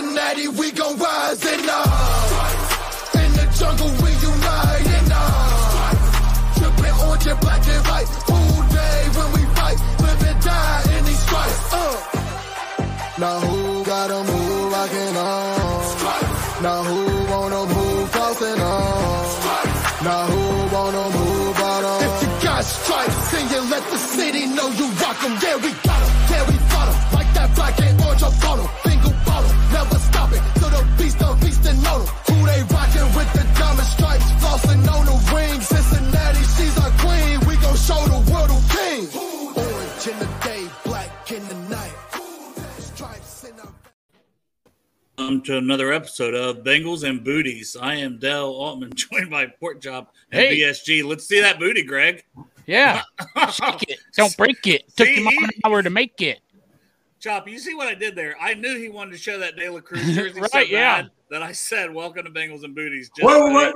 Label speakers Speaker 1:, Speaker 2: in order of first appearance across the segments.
Speaker 1: Cincinnati, we gon' rise and up. In the jungle, we unite and up. Trippin' orange and black and white. All day when we fight, live and die in these stripes. Uh. Now who got a move rockin' on? Now who wanna move crossing on? Now who wanna move out on? If you got stripes, then you let the city know you rock 'em. Yeah, we got 'em. Yeah, we fought 'em. Like that black and orange up on 'em. And know 'em. Who they rockin' with the diamond stripes? Flossin' on the ring. Cincinnati, she's our queen. We gon' show the world who king. Orange in the day, black in the night. Stripes in our
Speaker 2: Welcome to another episode of Bengals and Booties. I am Dell Altman, joined by Porkchop and
Speaker 3: Hey.
Speaker 2: BSG. Let's see that booty, Greg.
Speaker 3: Yeah. Shake it. Don't break it. Took
Speaker 2: See,
Speaker 3: him an hour to make it.
Speaker 2: Chop, you see what I did there? I knew he wanted to show that De La Cruz jersey so
Speaker 3: yeah.
Speaker 2: bad that I said, "Welcome to Bengals and Booties." Just
Speaker 4: What, what,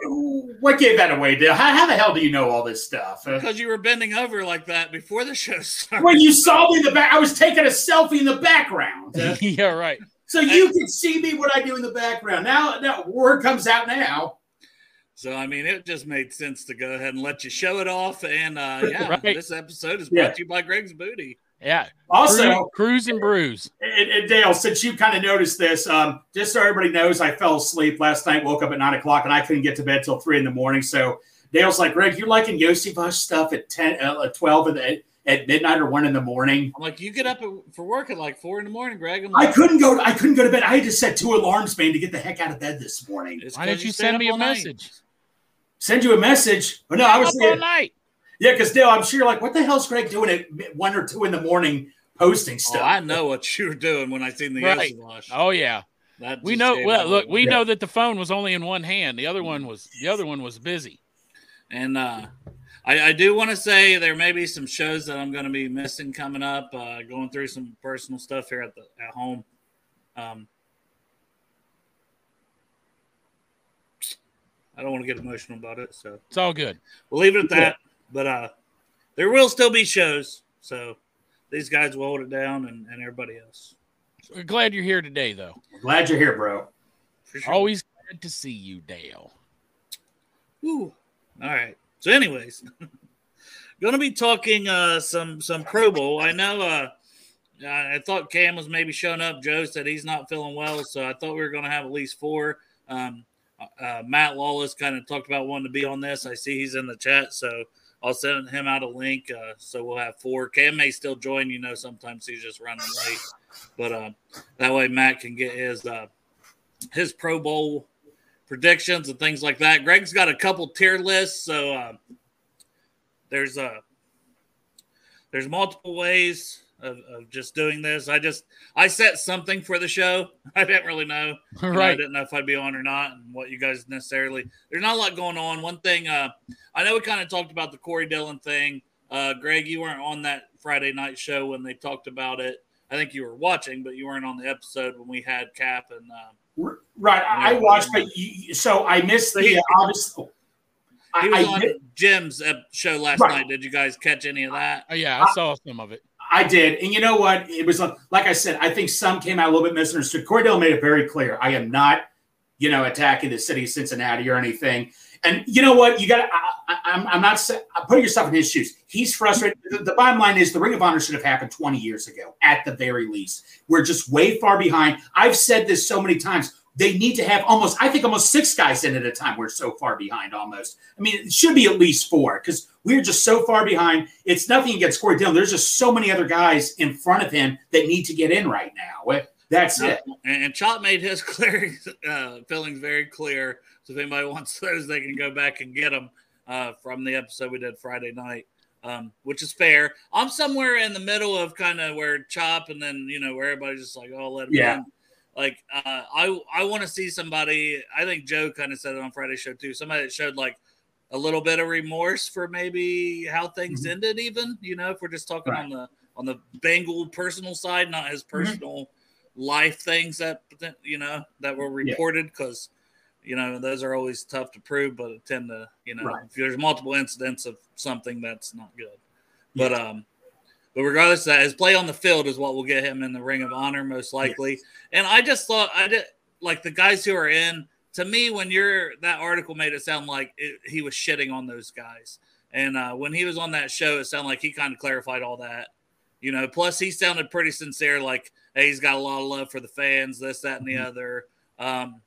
Speaker 4: what gave that away, Dale? How, how the hell do you know all this stuff? Uh,
Speaker 2: because you were bending over like that before the show started.
Speaker 4: when you saw me in the back, I was taking a selfie in the background. Uh,
Speaker 3: yeah, right.
Speaker 4: so you can see me what I do in the background. Now, now word comes out now.
Speaker 2: So I mean, it just made sense to go ahead and let you show it off. And uh, yeah,
Speaker 3: Right.
Speaker 2: this episode is brought
Speaker 4: Yeah.
Speaker 2: to you by Greg's Booty.
Speaker 3: Yeah.
Speaker 4: Also,
Speaker 3: Cruise, cruise and bruise.
Speaker 4: and, and Dale, since you kind of noticed this, um, just so everybody knows, I fell asleep last night, woke up at nine o'clock, and I couldn't get to bed till three in the morning. So Dale's like, Greg, you're liking Yossi stuff at 10, uh, at 12 in the, at midnight or one in the morning?
Speaker 2: I'm like, you get up for work at like four in the morning, Greg. I'm
Speaker 4: I couldn't go. I couldn't go to bed. I had to set two alarms, man, to get the heck out of bed this morning.
Speaker 2: Why
Speaker 3: Why
Speaker 2: 'cause
Speaker 3: didn't you
Speaker 2: stayed
Speaker 3: send me a
Speaker 2: all night."
Speaker 3: message?
Speaker 4: Send you a message. Oh no, I was
Speaker 3: Up all night.
Speaker 4: Yeah, because Dale, I'm sure you're like, what the hell's Greg doing at one or two in the morning posting
Speaker 2: Oh,
Speaker 4: stuff?
Speaker 2: I know what you were doing when I seen the
Speaker 3: Right.
Speaker 2: Yossi wash.
Speaker 3: Oh yeah.
Speaker 2: That
Speaker 3: We know well look, we
Speaker 2: the way.
Speaker 3: know that the phone was only in one hand. The other one was the other one was busy.
Speaker 2: And uh, I, I do want to say there may be some shows that I'm going to be missing coming up. Uh, going through some personal stuff here at the at home. Um, I don't want to get emotional about it, so
Speaker 3: It's all good.
Speaker 2: we'll leave it at that. But uh, there will still be shows, so these guys will hold it down, and, and everybody else.
Speaker 3: We're glad you're here today though.
Speaker 4: Glad you're here, bro.
Speaker 2: Sure.
Speaker 3: Always glad to see you, Dale.
Speaker 2: Ooh. All right. So, anyways, gonna be talking uh some some Pro Bowl. I know uh I thought Cam was maybe showing up. Joe said he's not feeling well, so I thought we were gonna have at least four. Um uh, Matt Lawless kind of talked about wanting to be on this. I see he's in the chat, so I'll send him out a link. Uh, so we'll have four. Cam may still join. You know, sometimes he's just running late, but uh, that way Matt can get his uh, his Pro Bowl predictions and things like that. Greg's got a couple tier lists, so uh, there's uh, there's multiple ways of, of just doing this. I just I set something for the show. I didn't really know. You know, I didn't know if I'd be on or not, and what you guys necessarily. There's not a lot going on. One thing, uh, I know we kind of talked about the Corey Dillon thing. Uh, Greg, you weren't on that Friday night show when they talked about it. I think you were watching, but you weren't on the episode when we had Cap and. Uh,
Speaker 4: Right, I, I watched, but you, so I missed the uh, obviously.
Speaker 2: He was
Speaker 4: I
Speaker 2: on
Speaker 4: did-
Speaker 2: Jim's show last
Speaker 4: Right.
Speaker 2: night. Did you guys catch any of that?
Speaker 3: Oh, yeah, I saw some of it.
Speaker 4: I did, and you know what? It was uh, like I said. I think some came out a little bit misunderstood. Cordell made it very clear. I am not, you know, attacking the city of Cincinnati or anything. And you know what? You got to. I'm, I'm not I'm putting yourself in his shoes. He's frustrated. The, the bottom line is the Ring of Honor should have happened 20 years ago, at the very least. We're just way far behind. I've said this so many times. They need to have almost, I think, almost six guys in at a time. We're so far behind almost. I mean, it should be at least four because we're just so far behind. It's nothing against Corey Dillon. There's just so many other guys in front of him that need to get in right now. That's it.
Speaker 2: And, and Chop made his clear uh, feelings very clear. So if anybody wants those, they can go back and get them uh, from the episode we did Friday night, um, which is fair. I'm somewhere in the middle of kind of where Chop and then you know where everybody's just like, oh, let him
Speaker 4: Yeah.
Speaker 2: in. Like uh, I I want to see somebody. I think Joe kind of said it on Friday show too. Somebody that showed like a little bit of remorse for maybe how things ended. Even you know if we're just talking
Speaker 4: Right.
Speaker 2: on the on the Bengal personal side, not his personal life things that you know that were reported because you know those are always tough to prove but tend to you know
Speaker 4: Right.
Speaker 2: if there's multiple incidents of something that's not good but um but regardless of that his play on the field is what will get him in the ring of honor most likely. And i just thought i did like the guys who are in to me when you're that article made it sound like it, he was shitting on those guys. And uh, when he was on that show it sounded like he kind of clarified all that you know. Plus he sounded pretty sincere like hey he's got a lot of love for the fans this that and the other. Um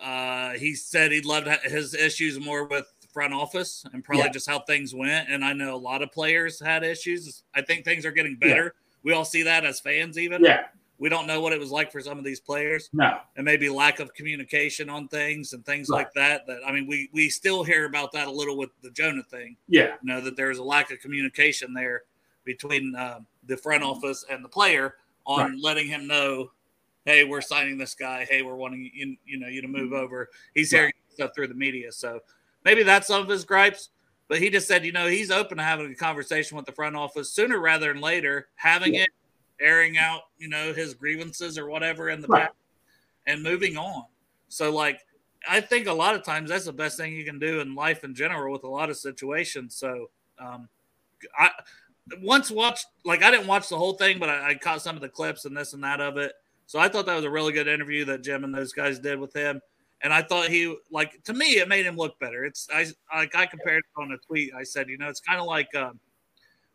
Speaker 2: uh he said he loved his issues more with front office and probably
Speaker 4: Yeah.
Speaker 2: just how things went and i know a lot of players had issues i think things are getting better we all see that as fans even
Speaker 4: Yeah.
Speaker 2: we don't know what it was like for some of these players
Speaker 4: No.
Speaker 2: and maybe lack of communication on things and things
Speaker 4: Right.
Speaker 2: like that that i mean we we still hear about that a little with the jonah thing
Speaker 4: Yeah.
Speaker 2: you know that there's a lack of communication there between um, the front office and the player on
Speaker 4: Right.
Speaker 2: letting him know hey we're signing this guy hey we're wanting you, you know you to
Speaker 4: Mm-hmm.
Speaker 2: move over he's hearing stuff through the media so maybe that's some of his gripes but he just said you know he's open to having a conversation with the front office sooner rather than later having
Speaker 4: Yeah.
Speaker 2: it airing out you know his grievances or whatever in the
Speaker 4: Right.
Speaker 2: back and moving on so like i think a lot of times that's the best thing you can do in life in general with a lot of situations so um i once watched like i didn't watch the whole thing but I, I caught some of the clips and this and that of it so i thought that was a really good interview that jim and those guys did with him and i thought he like to me it made him look better it's i like i compared it on a tweet i said you know it's kind of like um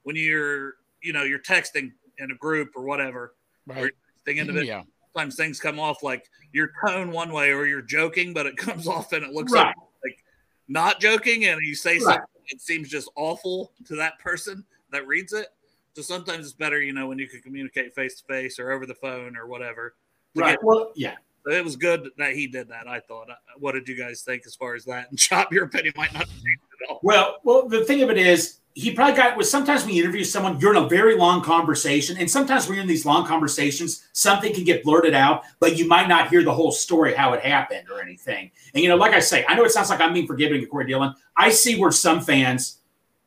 Speaker 2: when you're you know you're texting in a group or whatever
Speaker 3: Right.
Speaker 2: you're texting individually
Speaker 3: Yeah.
Speaker 2: sometimes things come off like your tone one way or you're joking, but it comes off and it looks
Speaker 4: Right.
Speaker 2: like not joking, and you say
Speaker 4: Right.
Speaker 2: something it seems just awful to that person that reads it. So sometimes it's better, you know, when you can communicate face to face or over the phone or whatever.
Speaker 4: Right.
Speaker 2: get-
Speaker 4: Well, yeah.
Speaker 2: It was good that he did that. I thought. Uh, What did you guys think as far as that? And Chop, your opinion might not change at all.
Speaker 4: Well, well, the thing of it is, he probably got was sometimes when you interview someone, you're in a very long conversation, and sometimes when you're in these long conversations, something can get blurted out, but you might not hear the whole story, how it happened, or anything. And you know, like I say, I know it sounds like I'm being forgiving to Corey Dillon. I see where some fans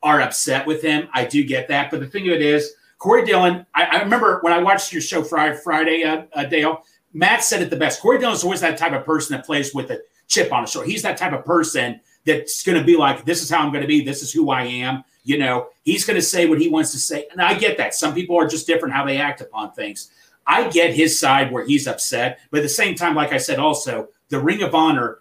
Speaker 4: are upset with him. I do get that, but the thing of it is, Corey Dillon. I, I remember when I watched your show Friday, Friday, uh, uh, Dale. Matt said it the best. Corey Dillon's always that type of person that plays with a chip on his shoulder. He's that type of person that's going to be like, this is how I'm going to be. This is who I am. You know, he's going to say what he wants to say. And I get that. Some people are just different how they act upon things. I get his side where he's upset. But at the same time, like I said, also, the Ring of Honor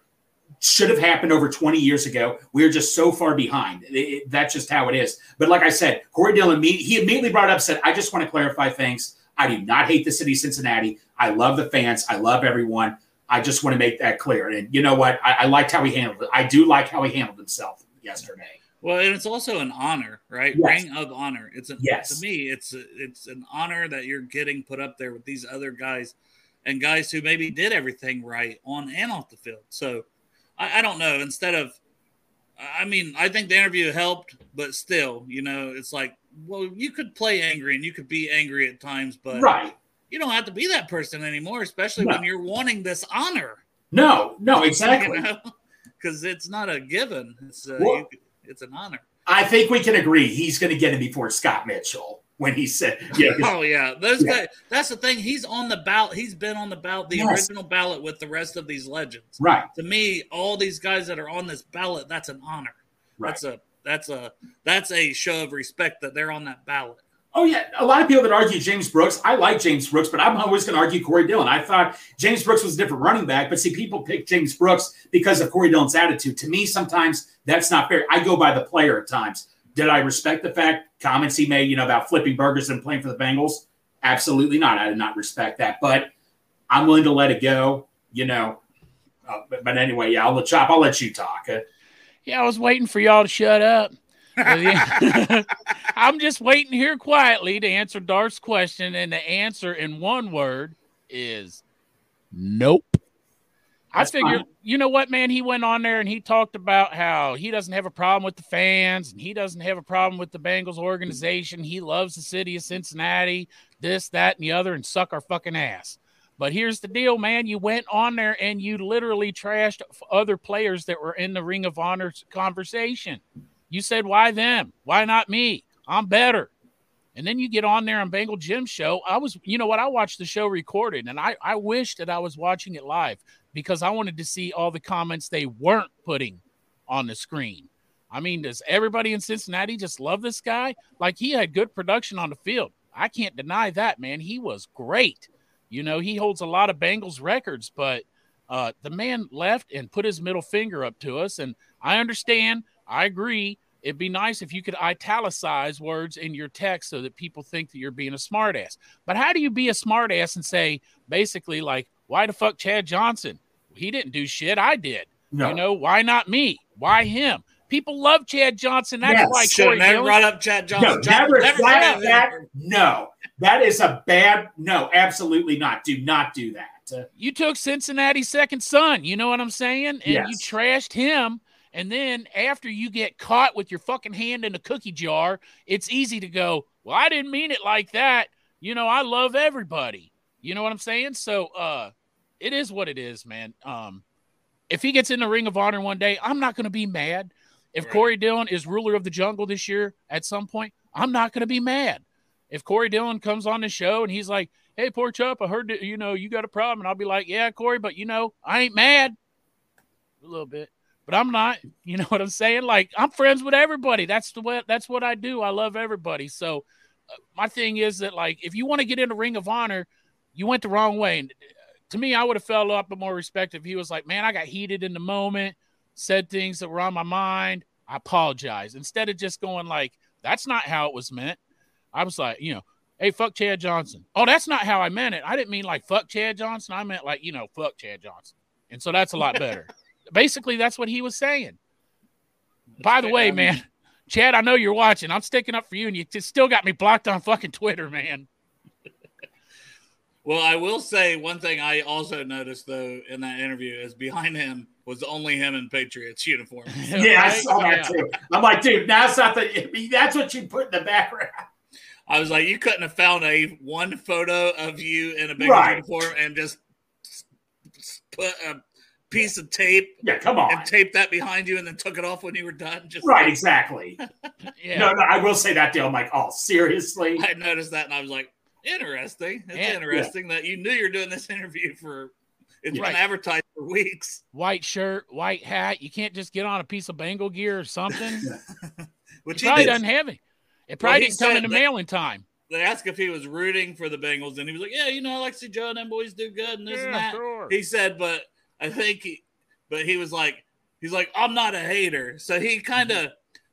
Speaker 4: should have happened over 20 years ago. We're just so far behind. It- it- that's just how it is. But like I said, Corey Dillon, he immediately brought up, said, I just want to clarify things. I do not hate the city of Cincinnati. I love the fans. I love everyone. I just want to make that clear. And you know what? I, I liked how he handled it. I do like how he handled himself yesterday.
Speaker 2: Well, and it's also an honor, right?
Speaker 4: Yes.
Speaker 2: Ring of honor. It's a,
Speaker 4: Yes.
Speaker 2: to me, it's a, it's an honor that you're getting put up there with these other guys and guys who maybe did everything right on and off the field. So I, I don't know. Instead of, I mean, I think the interview helped, but still, you know, it's like, well, you could play angry and you could be angry at times, but
Speaker 4: right.
Speaker 2: You don't have to be that person anymore, especially
Speaker 4: No.
Speaker 2: when you're wanting this honor.
Speaker 4: No, no, exactly.
Speaker 2: You know, because it's not a given. It's uh,
Speaker 4: Well-
Speaker 2: you, it's an honor.
Speaker 4: I think we can agree he's going to get it before Scott Mitchell when he said, yeah,
Speaker 2: Oh yeah, those
Speaker 4: Yeah.
Speaker 2: guys. That's the thing. He's on the ballot. He's been on the ballot, the
Speaker 4: Yes.
Speaker 2: original ballot with the rest of these legends.
Speaker 4: right,
Speaker 2: To me, all these guys that are on this ballot, that's an honor.
Speaker 4: right.
Speaker 2: That's a that's a that's a show of respect that they're on that ballot.
Speaker 4: Oh yeah, a lot of people that argue James Brooks. I like James Brooks, but I'm always going to argue Corey Dillon. I thought James Brooks was a different running back, but see, people pick James Brooks because of Corey Dillon's attitude. To me, sometimes that's not fair. I go by the player at times. Did I respect the fact comments he made, you know, about flipping burgers and playing for the Bengals? Absolutely not. I did not respect that, but I'm willing to let it go. You know, uh, but, but, anyway, yeah, I'll let Chop. I'll let you talk. Uh,
Speaker 3: yeah, I was waiting for y'all to shut up. I'm just waiting here quietly to answer Darth's question, and the answer in one word is nope. That's I figure, you know what, man? He went on there and he talked about how he doesn't have a problem with the fans and he doesn't have a problem with the Bengals organization. He loves the city of Cincinnati, this, that, and the other, and suck our fucking ass. But here's the deal, man. You went on there and you literally trashed other players that were in the Ring of Honor conversation. You said, why them? Why not me? I'm better. And then you get on there on Bengal Jim show. I was, you know what? I watched the show recorded and I, I wish that I was watching it live because I wanted to see all the comments they weren't putting on the screen. I mean, does everybody in Cincinnati just love this guy? Like he had good production on the field. I can't deny that, man. He was great. You know, he holds a lot of Bengals records, but uh, the man left and put his middle finger up to us. And I understand, I agree. It'd be nice if you could italicize words in your text so that people think that you're being a smartass. But how do you be a smartass and say basically like, why the fuck Chad Johnson? He didn't do shit. I did. No. You know, why not me? Why him? People love Chad Johnson. That's yes. why
Speaker 2: Corey never brought up Chad Johnson.
Speaker 4: No, never, never that, that, no, that is a bad no. Absolutely not. Do not do that.
Speaker 3: You took Cincinnati's second son. You know what I'm saying? And yes. you trashed him and then after you get caught with your fucking hand in a cookie jar, it's easy to go, well, I didn't mean it like that. You know, I love everybody. You know what I'm saying? So uh it is what it is, man. Um if he gets in the ring of honor one day, I'm not gonna be mad. If right. Corey Dillon is ruler of the jungle this year at some point, I'm not gonna be mad. If Corey Dillon comes on the show and he's like, Hey, Porkchop, I heard that you know you got a problem, and I'll be like, Yeah, Corey, but you know, I ain't mad. A little bit but I'm not. You know what I'm saying? Like I'm friends with everybody. That's the way. That's what I do. I love everybody. So uh, my thing is that like if you want to get in the Ring of Honor, you went the wrong way. And uh, to me, I would have felt a lot more respect if he was like, "Man, I got heated in the moment, said things that were on my mind. I apologize." Instead of just going like, "That's not how it was meant." I was like, you know, hey, fuck Chad Johnson. Oh, that's not how I meant it. I didn't mean like fuck Chad Johnson. I meant like, you know, fuck Chad Johnson. And so that's a lot better. Basically, that's what he was saying. That's By the way, man, Chad, I know you're watching. I'm sticking up for you, and you still got me blocked on fucking Twitter, man.
Speaker 2: well, I will say one thing I also noticed though in that interview is behind him was only him in Patriots uniform.
Speaker 4: yeah, I saw that too. I'm like, dude, that's not the. That's what you put in the background.
Speaker 2: I was like, you couldn't have found a one photo of you in a big right. uniform and just put a piece of tape.
Speaker 4: Yeah, come on.
Speaker 2: And taped that behind you and then took it off when you were done. Just
Speaker 4: right, exactly. yeah. No, no, I will say that deal. I'm like, oh, seriously?
Speaker 2: I noticed that and I was like, interesting. It's yeah, interesting yeah. that you knew you're doing this interview for it's right. been advertised for weeks.
Speaker 3: White shirt, white hat. You can't just get on a piece of Bengal gear or something.
Speaker 2: Which
Speaker 3: he probably doesn't have it. It probably well, didn't come in the mail in time.
Speaker 2: They asked if he was rooting for the Bengals, and he was like, "Yeah, you know, I like to see Joe and them boys do good and this yeah, and that." Sure. He said, but I think he, but he was like, he's like, I'm not a hater. So he kind of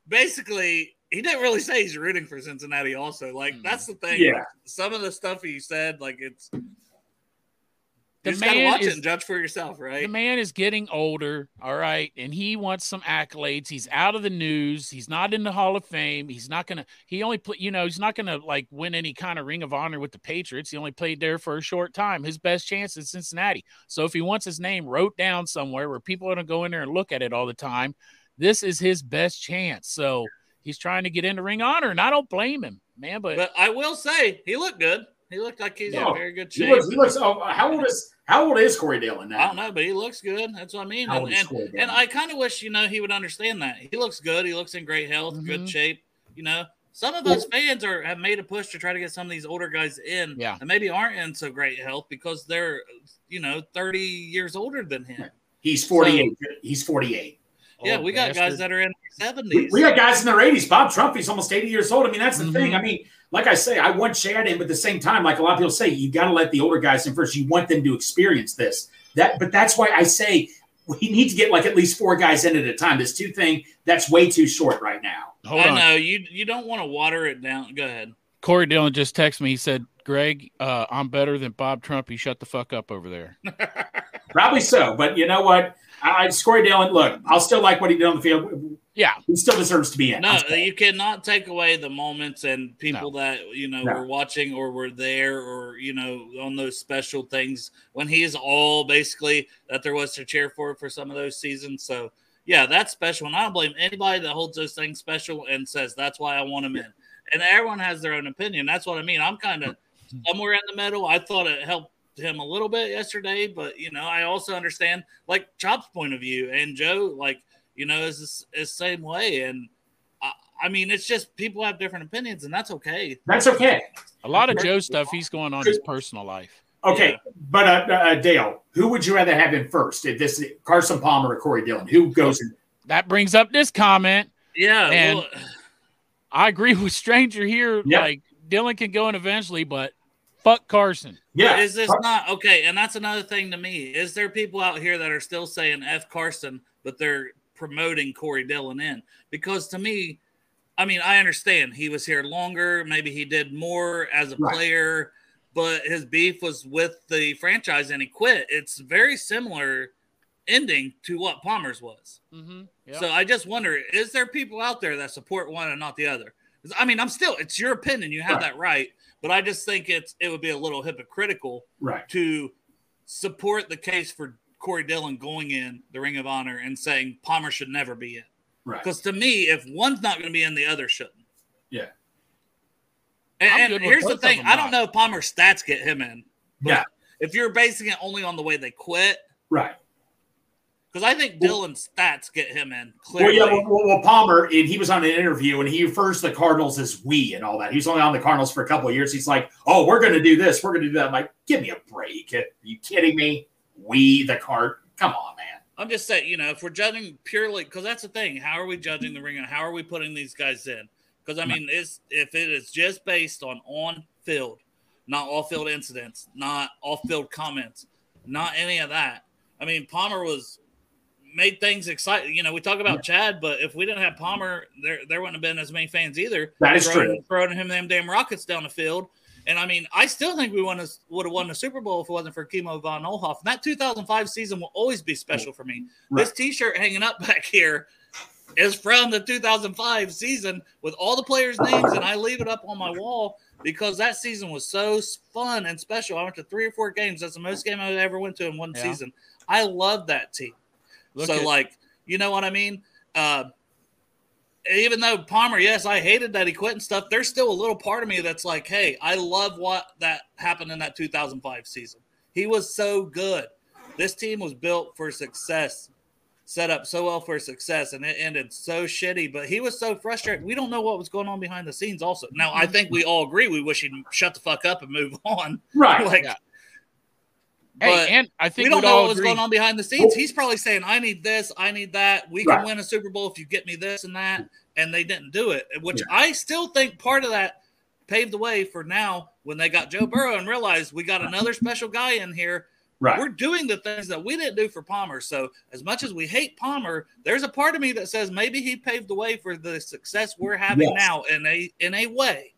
Speaker 2: basically, he didn't really say he's rooting for Cincinnati. Also, like mm-hmm. that's the thing.
Speaker 4: Yeah,
Speaker 2: some of the stuff he said, like it's the you man watch is, it and judge for yourself, right?
Speaker 3: The man is getting older, all right, and he wants some accolades. He's out of the news. He's not in the Hall of Fame. He's not gonna. He only play. You know, he's not gonna like win any kind of Ring of Honor with the Patriots. He only played there for a short time. His best chance is Cincinnati. So if he wants his name wrote down somewhere where people are gonna go in there and look at it all the time, this is his best chance. So he's trying to get into Ring Honor, and I don't blame him, man. But
Speaker 2: but I will say he looked good. He looked like he's yeah. in very good shape.
Speaker 4: He looks. He looks oh, how old is how old is Corey Dillon now?
Speaker 2: I don't know, but he looks good. That's what I mean. And, and, and, I kind of wish you know he would understand that. He looks good. He looks in great health, mm-hmm. good shape. You know, some of us fans are have made a push to try to get some of these older guys in,
Speaker 3: yeah,
Speaker 2: and maybe aren't in so great health because they're you know thirty years older than him.
Speaker 4: He's forty eight. So, He's forty eight.
Speaker 2: Yeah, we got bastard. guys that are in their seventies.
Speaker 4: We, we, got guys in their eighties. Bob Trumpy, he's almost eighty years old. I mean, that's the mm-hmm. thing. I mean, like I say, I want Chad in, but at the same time, like a lot of people say, you got to let the older guys in first. You want them to experience this. That, but that's why I say we need to get like at least four guys in at a time. This two thing that's way too short right now.
Speaker 3: Hold
Speaker 2: I
Speaker 3: on.
Speaker 2: know you you don't want to water it down. Go ahead.
Speaker 3: Corey Dillon just texted me. He said, Greg, uh, I'm better than Bob Trumpy. You shut the fuck up over there.
Speaker 4: Probably so, but you know what? I, Corey Dillon. Look, I'll still like what he did on the field.
Speaker 3: Yeah.
Speaker 4: He still deserves to be in.
Speaker 2: No, you cannot take away the moments and people that you know
Speaker 4: No.
Speaker 2: were watching or were there or you know on those special things when he is all basically that there was to cheer for for some of those seasons. So yeah, that's special, and I don't blame anybody that holds those things special and says that's why I want him in. And everyone has their own opinion. That's what I mean. I'm kind of mm-hmm. somewhere in the middle. I thought it helped him a little bit yesterday, but you know, I also understand like Chop's point of view and Joe, like you know, is is the same way. And I, I mean, it's just people have different opinions, and that's okay.
Speaker 4: That's okay.
Speaker 3: A lot of Joe stuff, he's going on his personal life.
Speaker 4: Okay, but uh, uh, Dale, who would you rather have in first? If this Carson Palmer or Corey Dillon? Who goes in?
Speaker 3: That brings up this comment.
Speaker 2: Yeah,
Speaker 3: And-
Speaker 2: well,
Speaker 3: I agree with Stranger here.
Speaker 4: Yep.
Speaker 3: Like, Dillon can go in eventually, but fuck Carson.
Speaker 4: Yeah,
Speaker 2: is this not okay? And that's another thing to me. Is there people out here that are still saying F Carson, but they're promoting Corey Dillon in? Because to me, I mean, I understand he was here longer. Maybe he did more as a
Speaker 4: Right.
Speaker 2: player, but his beef was with the franchise and he quit. It's very similar ending to what Palmer's was.
Speaker 3: Mm-hmm.
Speaker 2: So I just wonder: is there people out there that support one and not the other? I mean, I'm still. It's your opinion. You have
Speaker 4: Right.
Speaker 2: that right, but I just think it's it would be a little hypocritical
Speaker 4: right.
Speaker 2: to support the case for Corey Dillon going in the Ring of Honor and saying Palmer should never be in.
Speaker 4: Right.
Speaker 2: Because to me, if one's not going to be in, the other shouldn't.
Speaker 4: Yeah.
Speaker 2: And, and here's the thing: I don't
Speaker 3: not.
Speaker 2: know if Palmer's stats get him in. but
Speaker 4: Yeah.
Speaker 2: If you're basing it only on the way they quit,
Speaker 4: Right.
Speaker 2: Because I think Dillon's stats get him in
Speaker 4: Well,
Speaker 2: clearly.
Speaker 4: yeah. Well, well, well, Palmer, and he was on an interview, and he refers to the Cardinals as "we" and all that. He was only on the Cardinals for a couple of years. He's like, "Oh, we're going to do this. We're going to do that." I'm like, "Give me a break. Are you kidding me? We, the card? Come on, man."
Speaker 2: I'm just saying, you know, if we're judging purely, because that's the thing. How are we judging the ring and how are we putting these guys in? Because I mean, it's if it is just based on on field, not off field incidents, not off field comments, not any of that. I mean, Palmer was made things exciting. You know, we talk about Chad, but if we didn't have Palmer, there there wouldn't have been as many fans either.
Speaker 4: That is
Speaker 2: throwing,
Speaker 4: true.
Speaker 2: Throwing him them damn rockets down the field. And I mean, I still think we won a, would have won the Super Bowl if it wasn't for Kimo von Oelhoffen. And that 2005 season will always be special for me. This T-shirt hanging up back here is from the 2005 season with all the players' names, and I leave it up on my wall because that season was so fun and special. I went to three or four games. That's the most game I ever went to in one
Speaker 3: Yeah.
Speaker 2: season. I love that team.
Speaker 3: Look
Speaker 2: so,
Speaker 3: at-
Speaker 2: like, you know what I mean? Uh, even though Palmer, yes, I hated that he quit and stuff, there's still a little part of me that's like, hey, I love what that happened in that 2005 season. He was so good. This team was built for success, set up so well for success, and it ended so shitty. But he was so frustrated. We don't know what was going on behind the scenes, also. Now, I think we all agree we wish he'd shut the fuck up and move on.
Speaker 4: Right.
Speaker 2: like,
Speaker 3: Yeah.
Speaker 2: But
Speaker 3: Hey, and I think
Speaker 2: we don't know
Speaker 3: all
Speaker 2: what was
Speaker 3: agree.
Speaker 2: going on behind the scenes. He's probably saying, "I need this, I need that. We can win a Super Bowl if you get me this and that." And they didn't do it, which
Speaker 4: Yeah.
Speaker 2: I still think part of that paved the way for now when they got Joe Burrow and realized we got another special guy in here.
Speaker 4: Right.
Speaker 2: We're doing the things that we didn't do for Palmer. So, as much as we hate Palmer, there's a part of me that says maybe he paved the way for the success we're having
Speaker 4: Yes.
Speaker 2: now in a in a way.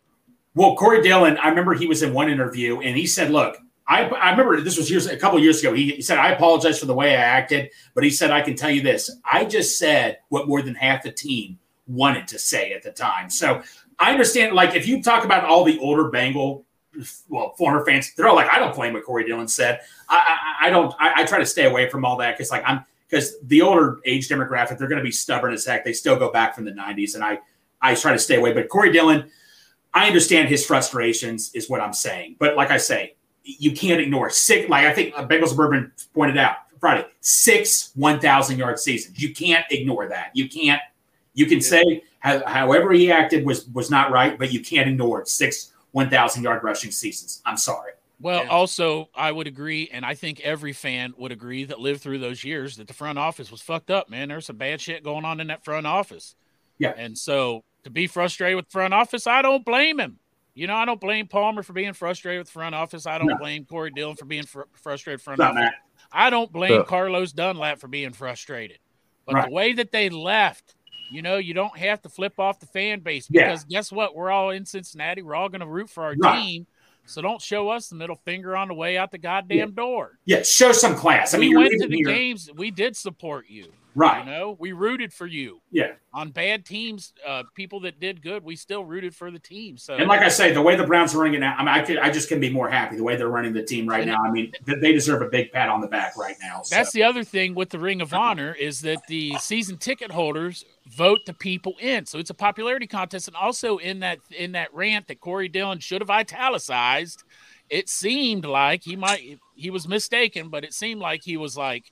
Speaker 4: Well, Corey Dillon, I remember he was in one interview and he said, "Look, I, I remember this was years a couple years ago. He, he said I apologize for the way I acted, but he said I can tell you this: I just said what more than half the team wanted to say at the time. So I understand. Like if you talk about all the older Bengal, well, former fans, they're all like, I don't blame what Corey Dillon said. I, I, I don't. I, I try to stay away from all that because like I'm because the older age demographic, they're going to be stubborn as heck. They still go back from the '90s, and I I try to stay away. But Corey Dillon. I understand his frustrations, is what I'm saying. But like I say, you can't ignore six. Like I think uh, Bengals Suburban pointed out Friday, six 1,000 yard seasons. You can't ignore that. You can't. You can say how, however he acted was was not right, but you can't ignore six 1,000 yard rushing seasons. I'm sorry.
Speaker 3: Well,
Speaker 2: Yeah.
Speaker 3: also, I would agree, and I think every fan would agree that lived through those years that the front office was fucked up, man. There's some bad shit going on in that front office.
Speaker 4: Yeah.
Speaker 3: And so to be frustrated with front office, I don't blame him. You know, I don't blame Palmer for being frustrated with the front office. I don't
Speaker 4: No.
Speaker 3: blame Corey Dillon for being fr- frustrated front office. I don't blame
Speaker 5: Yeah.
Speaker 3: Carlos Dunlap for being frustrated. But
Speaker 4: Right.
Speaker 3: the way that they left, you know, you don't have to flip off the fan base
Speaker 4: Yeah.
Speaker 3: because guess what? We're all in Cincinnati. We're all going to root for our
Speaker 4: Right.
Speaker 3: team. So don't show us the middle finger on the way out the goddamn door.
Speaker 4: Yeah, show some class. I mean,
Speaker 3: we went to the
Speaker 4: here-
Speaker 3: games. We did support you.
Speaker 4: Right.
Speaker 3: You know, we rooted for you
Speaker 4: Yeah.
Speaker 3: on bad teams. Uh, people that did good, we still rooted for the team. So
Speaker 4: And like I say, the way the Browns are running it now, I mean, I could, I just can be more happy the way they're running the team right now. I mean, they deserve a big pat on the back right now. So.
Speaker 3: That's the other thing with the Ring of Honor is that the season ticket holders vote the people in. So it's a popularity contest. And also in that in that rant that Corey Dillon should have italicized, it seemed like he might he was mistaken, but it seemed like he was like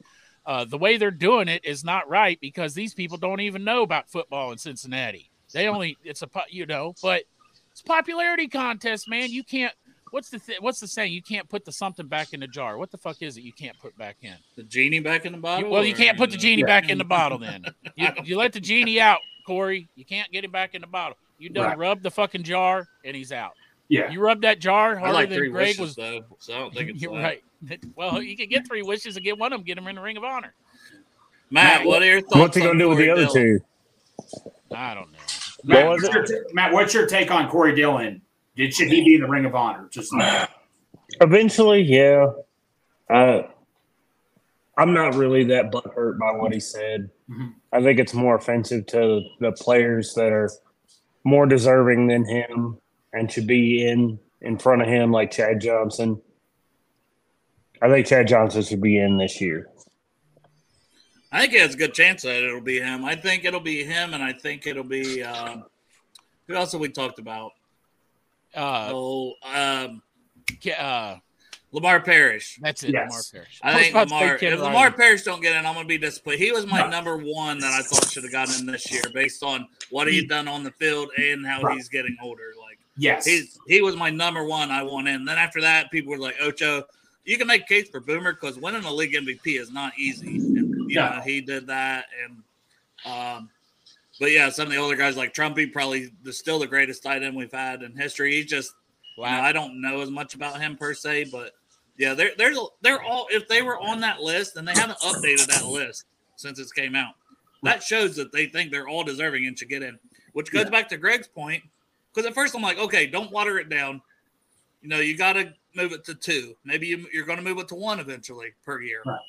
Speaker 3: uh, the way they're doing it is not right because these people don't even know about football in Cincinnati. They only it's a you know, but it's a popularity contest, man. You can't. What's the th- what's the saying? You can't put the something back in the jar. What the fuck is it? You can't put back in.
Speaker 2: The genie back in the bottle.
Speaker 3: Well, you can't put the genie
Speaker 4: Yeah.
Speaker 3: back in the bottle. Then you, you let the genie out, Corey. You can't get him back in the bottle. You done
Speaker 4: Right.
Speaker 3: rub the fucking jar, and he's out.
Speaker 4: Yeah.
Speaker 3: You rub that jar
Speaker 2: I
Speaker 3: harder
Speaker 2: like
Speaker 3: than
Speaker 2: three
Speaker 3: Greg
Speaker 2: wishes
Speaker 3: was.
Speaker 2: though, so I don't think it's
Speaker 3: You're
Speaker 2: that.
Speaker 3: right. Well, you can get three wishes and get one of them. Get him in the Ring of Honor.
Speaker 2: Matt, what are your thoughts?
Speaker 5: What's he gonna do with the other
Speaker 2: Dillon?
Speaker 5: two?
Speaker 3: I don't know.
Speaker 4: Matt,
Speaker 5: What
Speaker 4: what's your, Matt, what's your take on Corey Dillon? Did should he be in the Ring of Honor? Just
Speaker 5: Eventually, yeah. Uh, I'm not really that butthurt by what he said.
Speaker 4: Mhm.
Speaker 5: I think it's more offensive to the players that are more deserving than him and to be in in front of him, like Chad Johnson. I think Chad Johnson should be in this year.
Speaker 2: I think he has a good chance that it'll be him. I think it'll be him, and I think it'll be um, who else have we talked about?
Speaker 3: Uh,
Speaker 2: Oh, um,
Speaker 3: uh,
Speaker 2: Lamar Parrish.
Speaker 3: that's it.
Speaker 4: Yes.
Speaker 3: Lamar Parrish.
Speaker 2: I
Speaker 3: was
Speaker 2: think
Speaker 3: about to say
Speaker 2: Lamar. If Lamar Parrish don't get in, I'm gonna be disappointed. He was my
Speaker 4: No.
Speaker 2: number one that I thought should have gotten in this year, based on what he'd done on the field and how
Speaker 4: Right.
Speaker 2: he's getting older. Like
Speaker 4: yes.
Speaker 2: he he was my number one. I want in. Then after that, people were like, Ocho, you can make case for Boomer because winning a league MVP is not easy. And you
Speaker 4: No.
Speaker 2: know, he did that. And um, but yeah, some of the older guys like Trumpy, probably the, still the greatest tight end we've had in history. He's just you know, I don't know as much about him per se, but yeah, they're they're they're all if they were on that list and they haven't updated that list since it came out. That shows that they think they're all deserving and should get in. Which goes
Speaker 4: Yeah.
Speaker 2: back to Greg's point. Because at first I'm like, okay, don't water it down. You know, you got to move it to two. Maybe you, you're going to move it to one eventually per year.
Speaker 4: Right.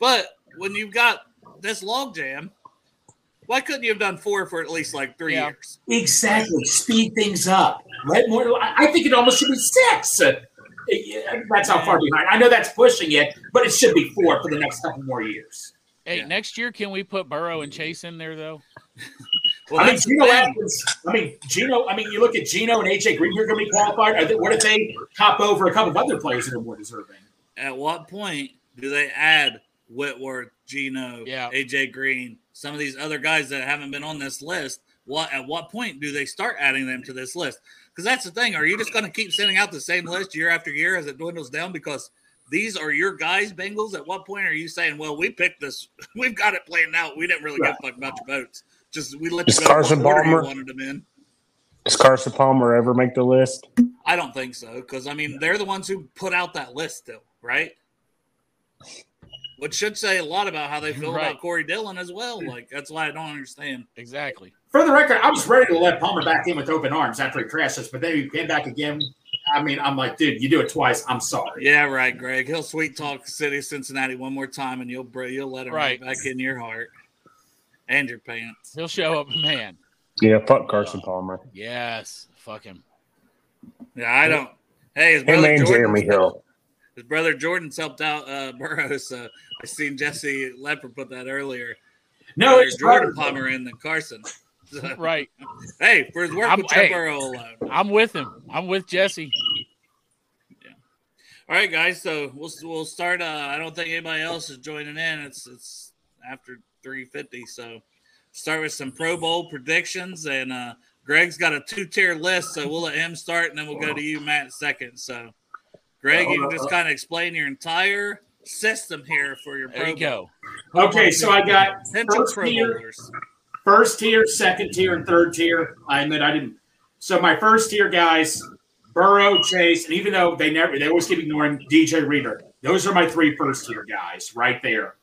Speaker 2: But when you've got this log jam, why couldn't you have done four for at least like three
Speaker 3: Yeah.
Speaker 2: years?
Speaker 4: Exactly. Speed things up. Let more. I I think it almost should be six. Uh, That's how far behind. I know that's pushing it, but it should be four for the next couple more years.
Speaker 3: Hey,
Speaker 2: Yeah.
Speaker 3: next year can we put Burrow and Chase in there though?
Speaker 2: Well,
Speaker 4: I mean,
Speaker 2: that's the Geno.
Speaker 4: Atkins. I mean, Geno. I mean, you look at Geno and AJ Green. You're going to be qualified. Are they, what if they top over a couple of other players that are more deserving?
Speaker 2: At what point do they add Whitworth, Geno,
Speaker 3: Yeah.
Speaker 2: AJ Green, some of these other guys that haven't been on this list? What at what point do they start adding them to this list? Because that's the thing. Are you just going to keep sending out the same list year after year as it dwindles down? Because these are your guys, Bengals. At what point are you saying, "Well, we picked this. We've got it planned out. We didn't really give a fuck about your votes. Just we let you
Speaker 5: Is
Speaker 2: go
Speaker 5: Carson
Speaker 2: what you
Speaker 5: Palmer-
Speaker 2: wanted them in."
Speaker 5: Does Carson Palmer ever make the list?
Speaker 2: I don't think so because I mean they're the ones who put out that list still, right? Which should say a lot about how they feel
Speaker 3: Right.
Speaker 2: about Corey Dillon as well. Like that's why I don't understand.
Speaker 3: Exactly.
Speaker 4: For the record, I was ready to let Palmer back in with open arms after he crashed us, but then he came back again. I mean, I'm like, dude, you do it twice. I'm sorry.
Speaker 2: Yeah, right, Greg. He'll sweet talk the city of Cincinnati one more time, and you'll br- you'll let him right
Speaker 3: Right.
Speaker 2: back in your heart and your pants.
Speaker 3: He'll show up, man.
Speaker 5: Yeah, fuck Carson Palmer.
Speaker 3: Yes. Fuck him.
Speaker 2: Yeah, I don't. Hey, his brother
Speaker 5: and
Speaker 2: Jordan's
Speaker 5: Jeremy
Speaker 2: still-
Speaker 5: Hill.
Speaker 2: His brother Jordan's helped out uh, Burrows. So I seen Jesse Leper put that earlier.
Speaker 4: No,
Speaker 2: Better
Speaker 4: it's
Speaker 2: Jordan
Speaker 4: Jordan.
Speaker 2: Palmer in than Carson. So,
Speaker 3: Right.
Speaker 2: hey, for his work
Speaker 3: I'm-
Speaker 2: with Joe
Speaker 3: hey.
Speaker 2: Burrow alone.
Speaker 3: I'm with him. I'm with Jesse. Yeah.
Speaker 2: All right, guys. So we'll we'll start. Uh, I don't think anybody else is joining in. It's it's after three fifty. So start with some Pro Bowl predictions, and uh, Greg's got a two tier list. So we'll let him start, and then we'll go to you, Matt, second. So Greg, you can just kind of explain your entire system here for your
Speaker 3: There
Speaker 2: Pro
Speaker 3: you
Speaker 2: Bowl.
Speaker 3: go.
Speaker 4: Okay, so I got
Speaker 2: Potential
Speaker 4: first
Speaker 2: Pro
Speaker 4: tier,
Speaker 2: Bowlers.
Speaker 4: first tier, second tier, and third tier. I admit I didn't. So my first tier guys, Burrow, Chase, and even though they never they always keep ignoring DJ Reader, those are my three first tier guys right there.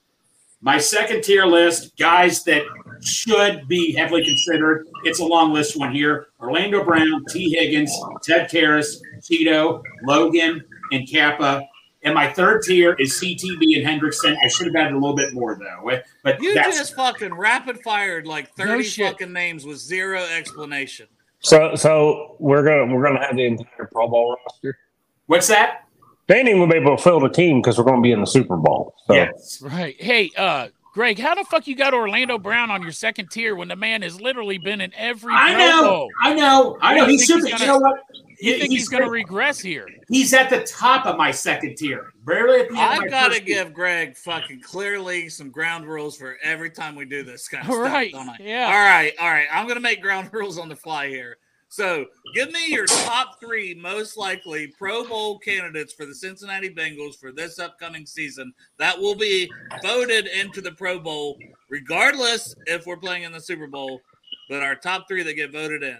Speaker 4: My second tier list, guys that should be heavily considered. It's a long list one here. Orlando Brown, Tee Higgins, Ted Karras, Chido, Logan, and Cappa. And my third tier is CTB and Hendrickson. I should have added a little bit more though. Eh, but
Speaker 2: You
Speaker 4: that's
Speaker 2: just fucking rapid fired like 30
Speaker 3: shit.
Speaker 2: fucking names with zero explanation.
Speaker 5: So so we're gonna we're gonna have the entire Pro Bowl roster.
Speaker 4: what's that?
Speaker 5: They ain't even gonna be able to fill the team because we're gonna be in the Super Bowl. So
Speaker 4: Yes.
Speaker 3: Right. Hey, uh, Greg, how the fuck you got Orlando Brown on your second tier when the man has literally been in every
Speaker 4: I know,
Speaker 3: Bowl?
Speaker 4: I know, I know. He should
Speaker 3: he's
Speaker 4: be.
Speaker 3: gonna-
Speaker 4: You know what?
Speaker 3: You think he's, going to regress here?
Speaker 4: He's at the top of my second tier. Barely at the end.
Speaker 2: I've got to
Speaker 4: first tier.
Speaker 2: give Greg fucking clearly some ground rules for every time we do this kind of
Speaker 3: Right,
Speaker 2: stuff, don't I?
Speaker 3: yeah.
Speaker 2: All right, all right. I'm going to make ground rules on the fly here. So give me your top three most likely Pro Bowl candidates for the Cincinnati Bengals for this upcoming season that will be voted into the Pro Bowl, regardless if we're playing in the Super Bowl, but our top three that get voted in.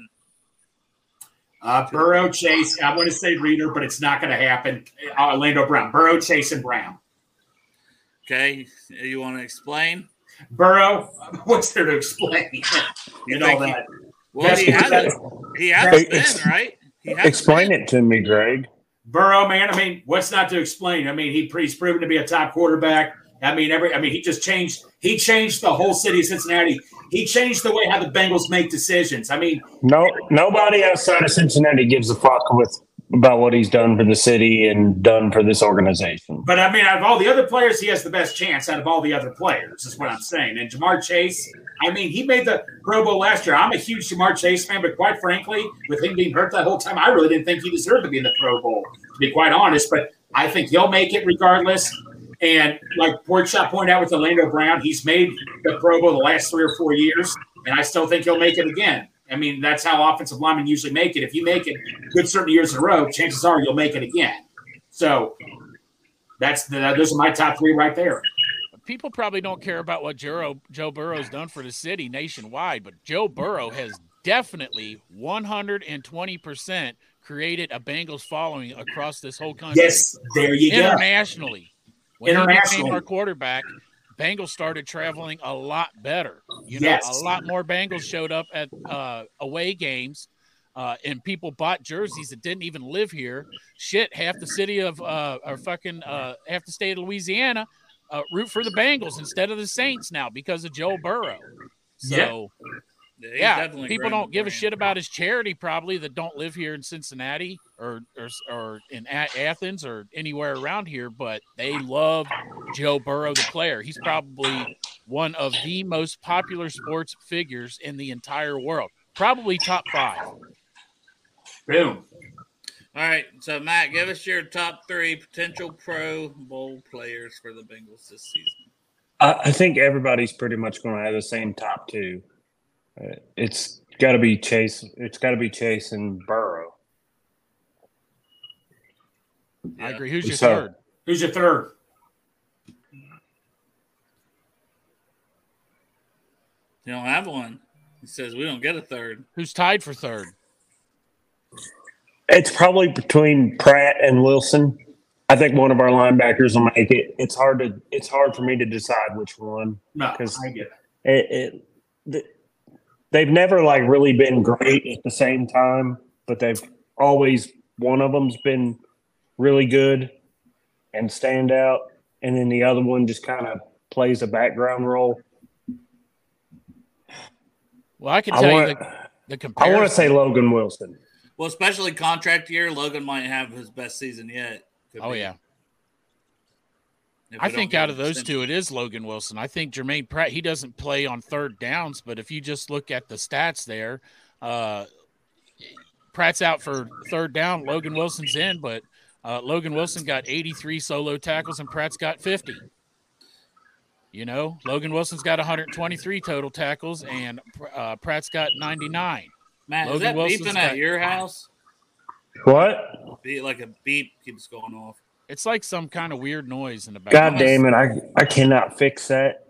Speaker 4: Uh, Burrow, Chase. I want to say Reader, but it's not going to happen. Uh, Orlando Brown. Burrow, Chase, and Brown.
Speaker 2: Okay. You want to explain?
Speaker 4: Burrow. What's there to explain? you know that.
Speaker 2: Well, he hasn't. He hasn't
Speaker 5: Hey,
Speaker 2: been, right? He hasn't
Speaker 5: explain
Speaker 2: been.
Speaker 5: it to me, Greg.
Speaker 4: Burrow, man. I mean, what's not to explain? I mean, he, he's proven to be a top quarterback. I mean, every. I mean, he just changed. He changed the whole city of Cincinnati. He changed the way how the Bengals make decisions. I mean,
Speaker 5: No, nobody outside of Cincinnati gives a fuck with about what he's done for the city and done for this organization.
Speaker 4: But I mean, out of all the other players, he has the best chance out of all the other players, is what I'm saying. And Ja'Marr Chase, I mean, he made the Pro Bowl last year. I'm a huge Ja'Marr Chase fan, but quite frankly, with him being hurt that whole time, I really didn't think he deserved to be in the Pro Bowl, to be quite honest. But I think he'll make it regardless. And like Porkchop pointed out with Orlando Brown, he's made the Pro Bowl the last three or four years, and I still think he'll make it again. I mean, that's how offensive linemen usually make it. If you make it good certain years in a row, chances are you'll make it again. So that's the, those are my top three right there.
Speaker 3: People probably don't care about what Joe, Joe Burrow's done for the city nationwide, but Joe Burrow has definitely 120% created a Bengals following across this whole country.
Speaker 4: Yes, there you go.
Speaker 3: internationally. When he became our quarterback, Bengals started traveling a lot better. You know,
Speaker 4: Yes.
Speaker 3: a lot more Bengals showed up at uh, away games, uh, and people bought jerseys that didn't even live here. Shit, half the city of uh, or fucking uh, half the state of Louisiana uh, root for the Bengals instead of the Saints now because of Joe Burrow. So.
Speaker 4: Yeah.
Speaker 3: Yeah, people don't give a shit about his charity probably that don't live here in Cincinnati or or, or in A- Athens or anywhere around here, but they love Joe Burrow the player. He's probably one of the most popular sports figures in the entire world. Probably top 5.
Speaker 4: Boom.
Speaker 2: All right, so Matt, give us your top three potential Pro Bowl players for the Bengals this season.
Speaker 5: I, I think everybody's pretty much going to have the same top two. Uh, it's got to be Chase. It's got to be Chase and Burrow.
Speaker 3: I agree. Who's your
Speaker 5: So-
Speaker 3: third?
Speaker 4: Who's your third?
Speaker 2: You don't have one. He says we don't get a third.
Speaker 3: Who's tied for third?
Speaker 5: It's probably between Pratt and Wilson. I think one of our linebackers will make it. It's hard to. It's hard for me to decide which one.
Speaker 4: No,
Speaker 5: 'Cause-
Speaker 4: I get it.
Speaker 5: It, it, th- they've never like really been great at the same time, but they've always one of them's been really good and stand out, and then the other one just kind of plays a background role.
Speaker 3: Well, I can
Speaker 5: I
Speaker 3: tell
Speaker 5: want.
Speaker 3: you the, the
Speaker 5: I want to say Logan Wilson.
Speaker 2: Well, especially contract year, Logan might have his best season yet. Could
Speaker 3: Oh
Speaker 2: be,
Speaker 3: yeah.
Speaker 2: if
Speaker 3: I think out of those
Speaker 2: extension.
Speaker 3: two, it is Logan Wilson. I think Germaine Pratt, he doesn't play on third downs, but if you just look at the stats there, uh, Pratt's out for third down. Logan Wilson's in, but uh, Logan Wilson got 83 solo tackles and Pratt's got 50. You know, Logan Wilson's got 123 total tackles and uh, Pratt's got 99.
Speaker 2: Matt, is that
Speaker 3: Wilson's
Speaker 2: beeping at your house?
Speaker 5: What?
Speaker 2: Be like a beep keeps going off.
Speaker 3: It's like some kind of weird noise in the background.
Speaker 5: God damn it! I I cannot fix that.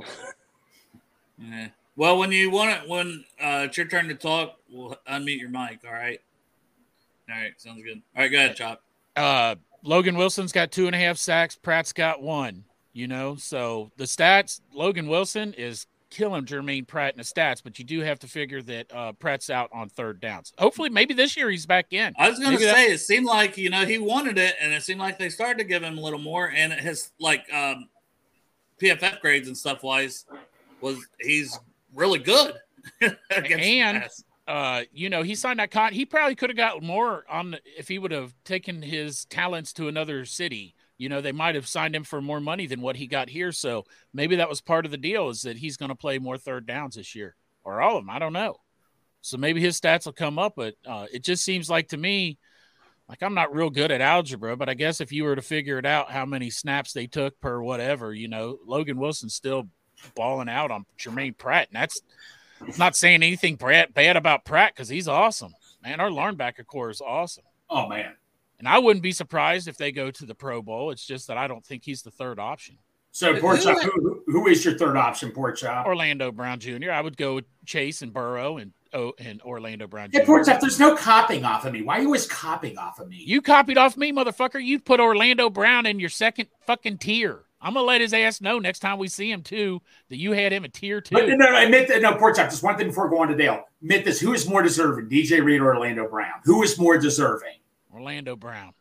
Speaker 2: Yeah. Well, when you want it, when uh, it's your turn to talk, we'll unmute your mic. All right. All right, sounds good. All right, go ahead, Chop.
Speaker 3: Uh, Logan Wilson's got two and a half sacks. Pratt's got one. You know, so the stats. Logan Wilson is killing Germaine Pratt in the stats, but you do have to figure that uh, Pratt's out on third downs. Hopefully, maybe this year he's back in.
Speaker 2: I was going to say
Speaker 3: that-
Speaker 2: it seemed like you know he wanted it, and it seemed like they started to give him a little more, and his like um, PFF grades and stuff wise was he's really good.
Speaker 3: And- uh, you know, he signed that con. He probably could have got more on the, if he would have taken his talents to another city. You know, they might have signed him for more money than what he got here. So maybe that was part of the deal is that he's going to play more third downs this year or all of them. I don't know. So maybe his stats will come up, but uh, it just seems like to me, like I'm not real good at algebra, but I guess if you were to figure it out, how many snaps they took per whatever, you know, Logan Wilson's still balling out on Germaine Pratt, and that's not saying anything bad about Pratt because he's awesome. Man, our linebacker corps is awesome.
Speaker 4: Oh man.
Speaker 3: And I wouldn't be surprised if they go to the Pro Bowl. It's just that I don't think he's the third option.
Speaker 4: So
Speaker 2: Who-
Speaker 4: Porkchop,
Speaker 2: who-
Speaker 4: who, who is your third option, Porkchop?
Speaker 3: Orlando Brown Jr. I would go with Chase and Burrow and oh, and Orlando Brown Jr.
Speaker 4: Hey, Porkchop, there's no copying off of me. Why are you always copying off of me?
Speaker 3: You copied off me, motherfucker. You put Orlando Brown in your second fucking tier. I'm gonna let his ass know next time we see him too that you had him a tier two.
Speaker 4: But no, no, admit that. No, Porkchop, just one thing before going to Dale. Admit this. Who is more deserving, DJ Reader or Orlando Brown? Who is more deserving?
Speaker 3: Orlando Brown.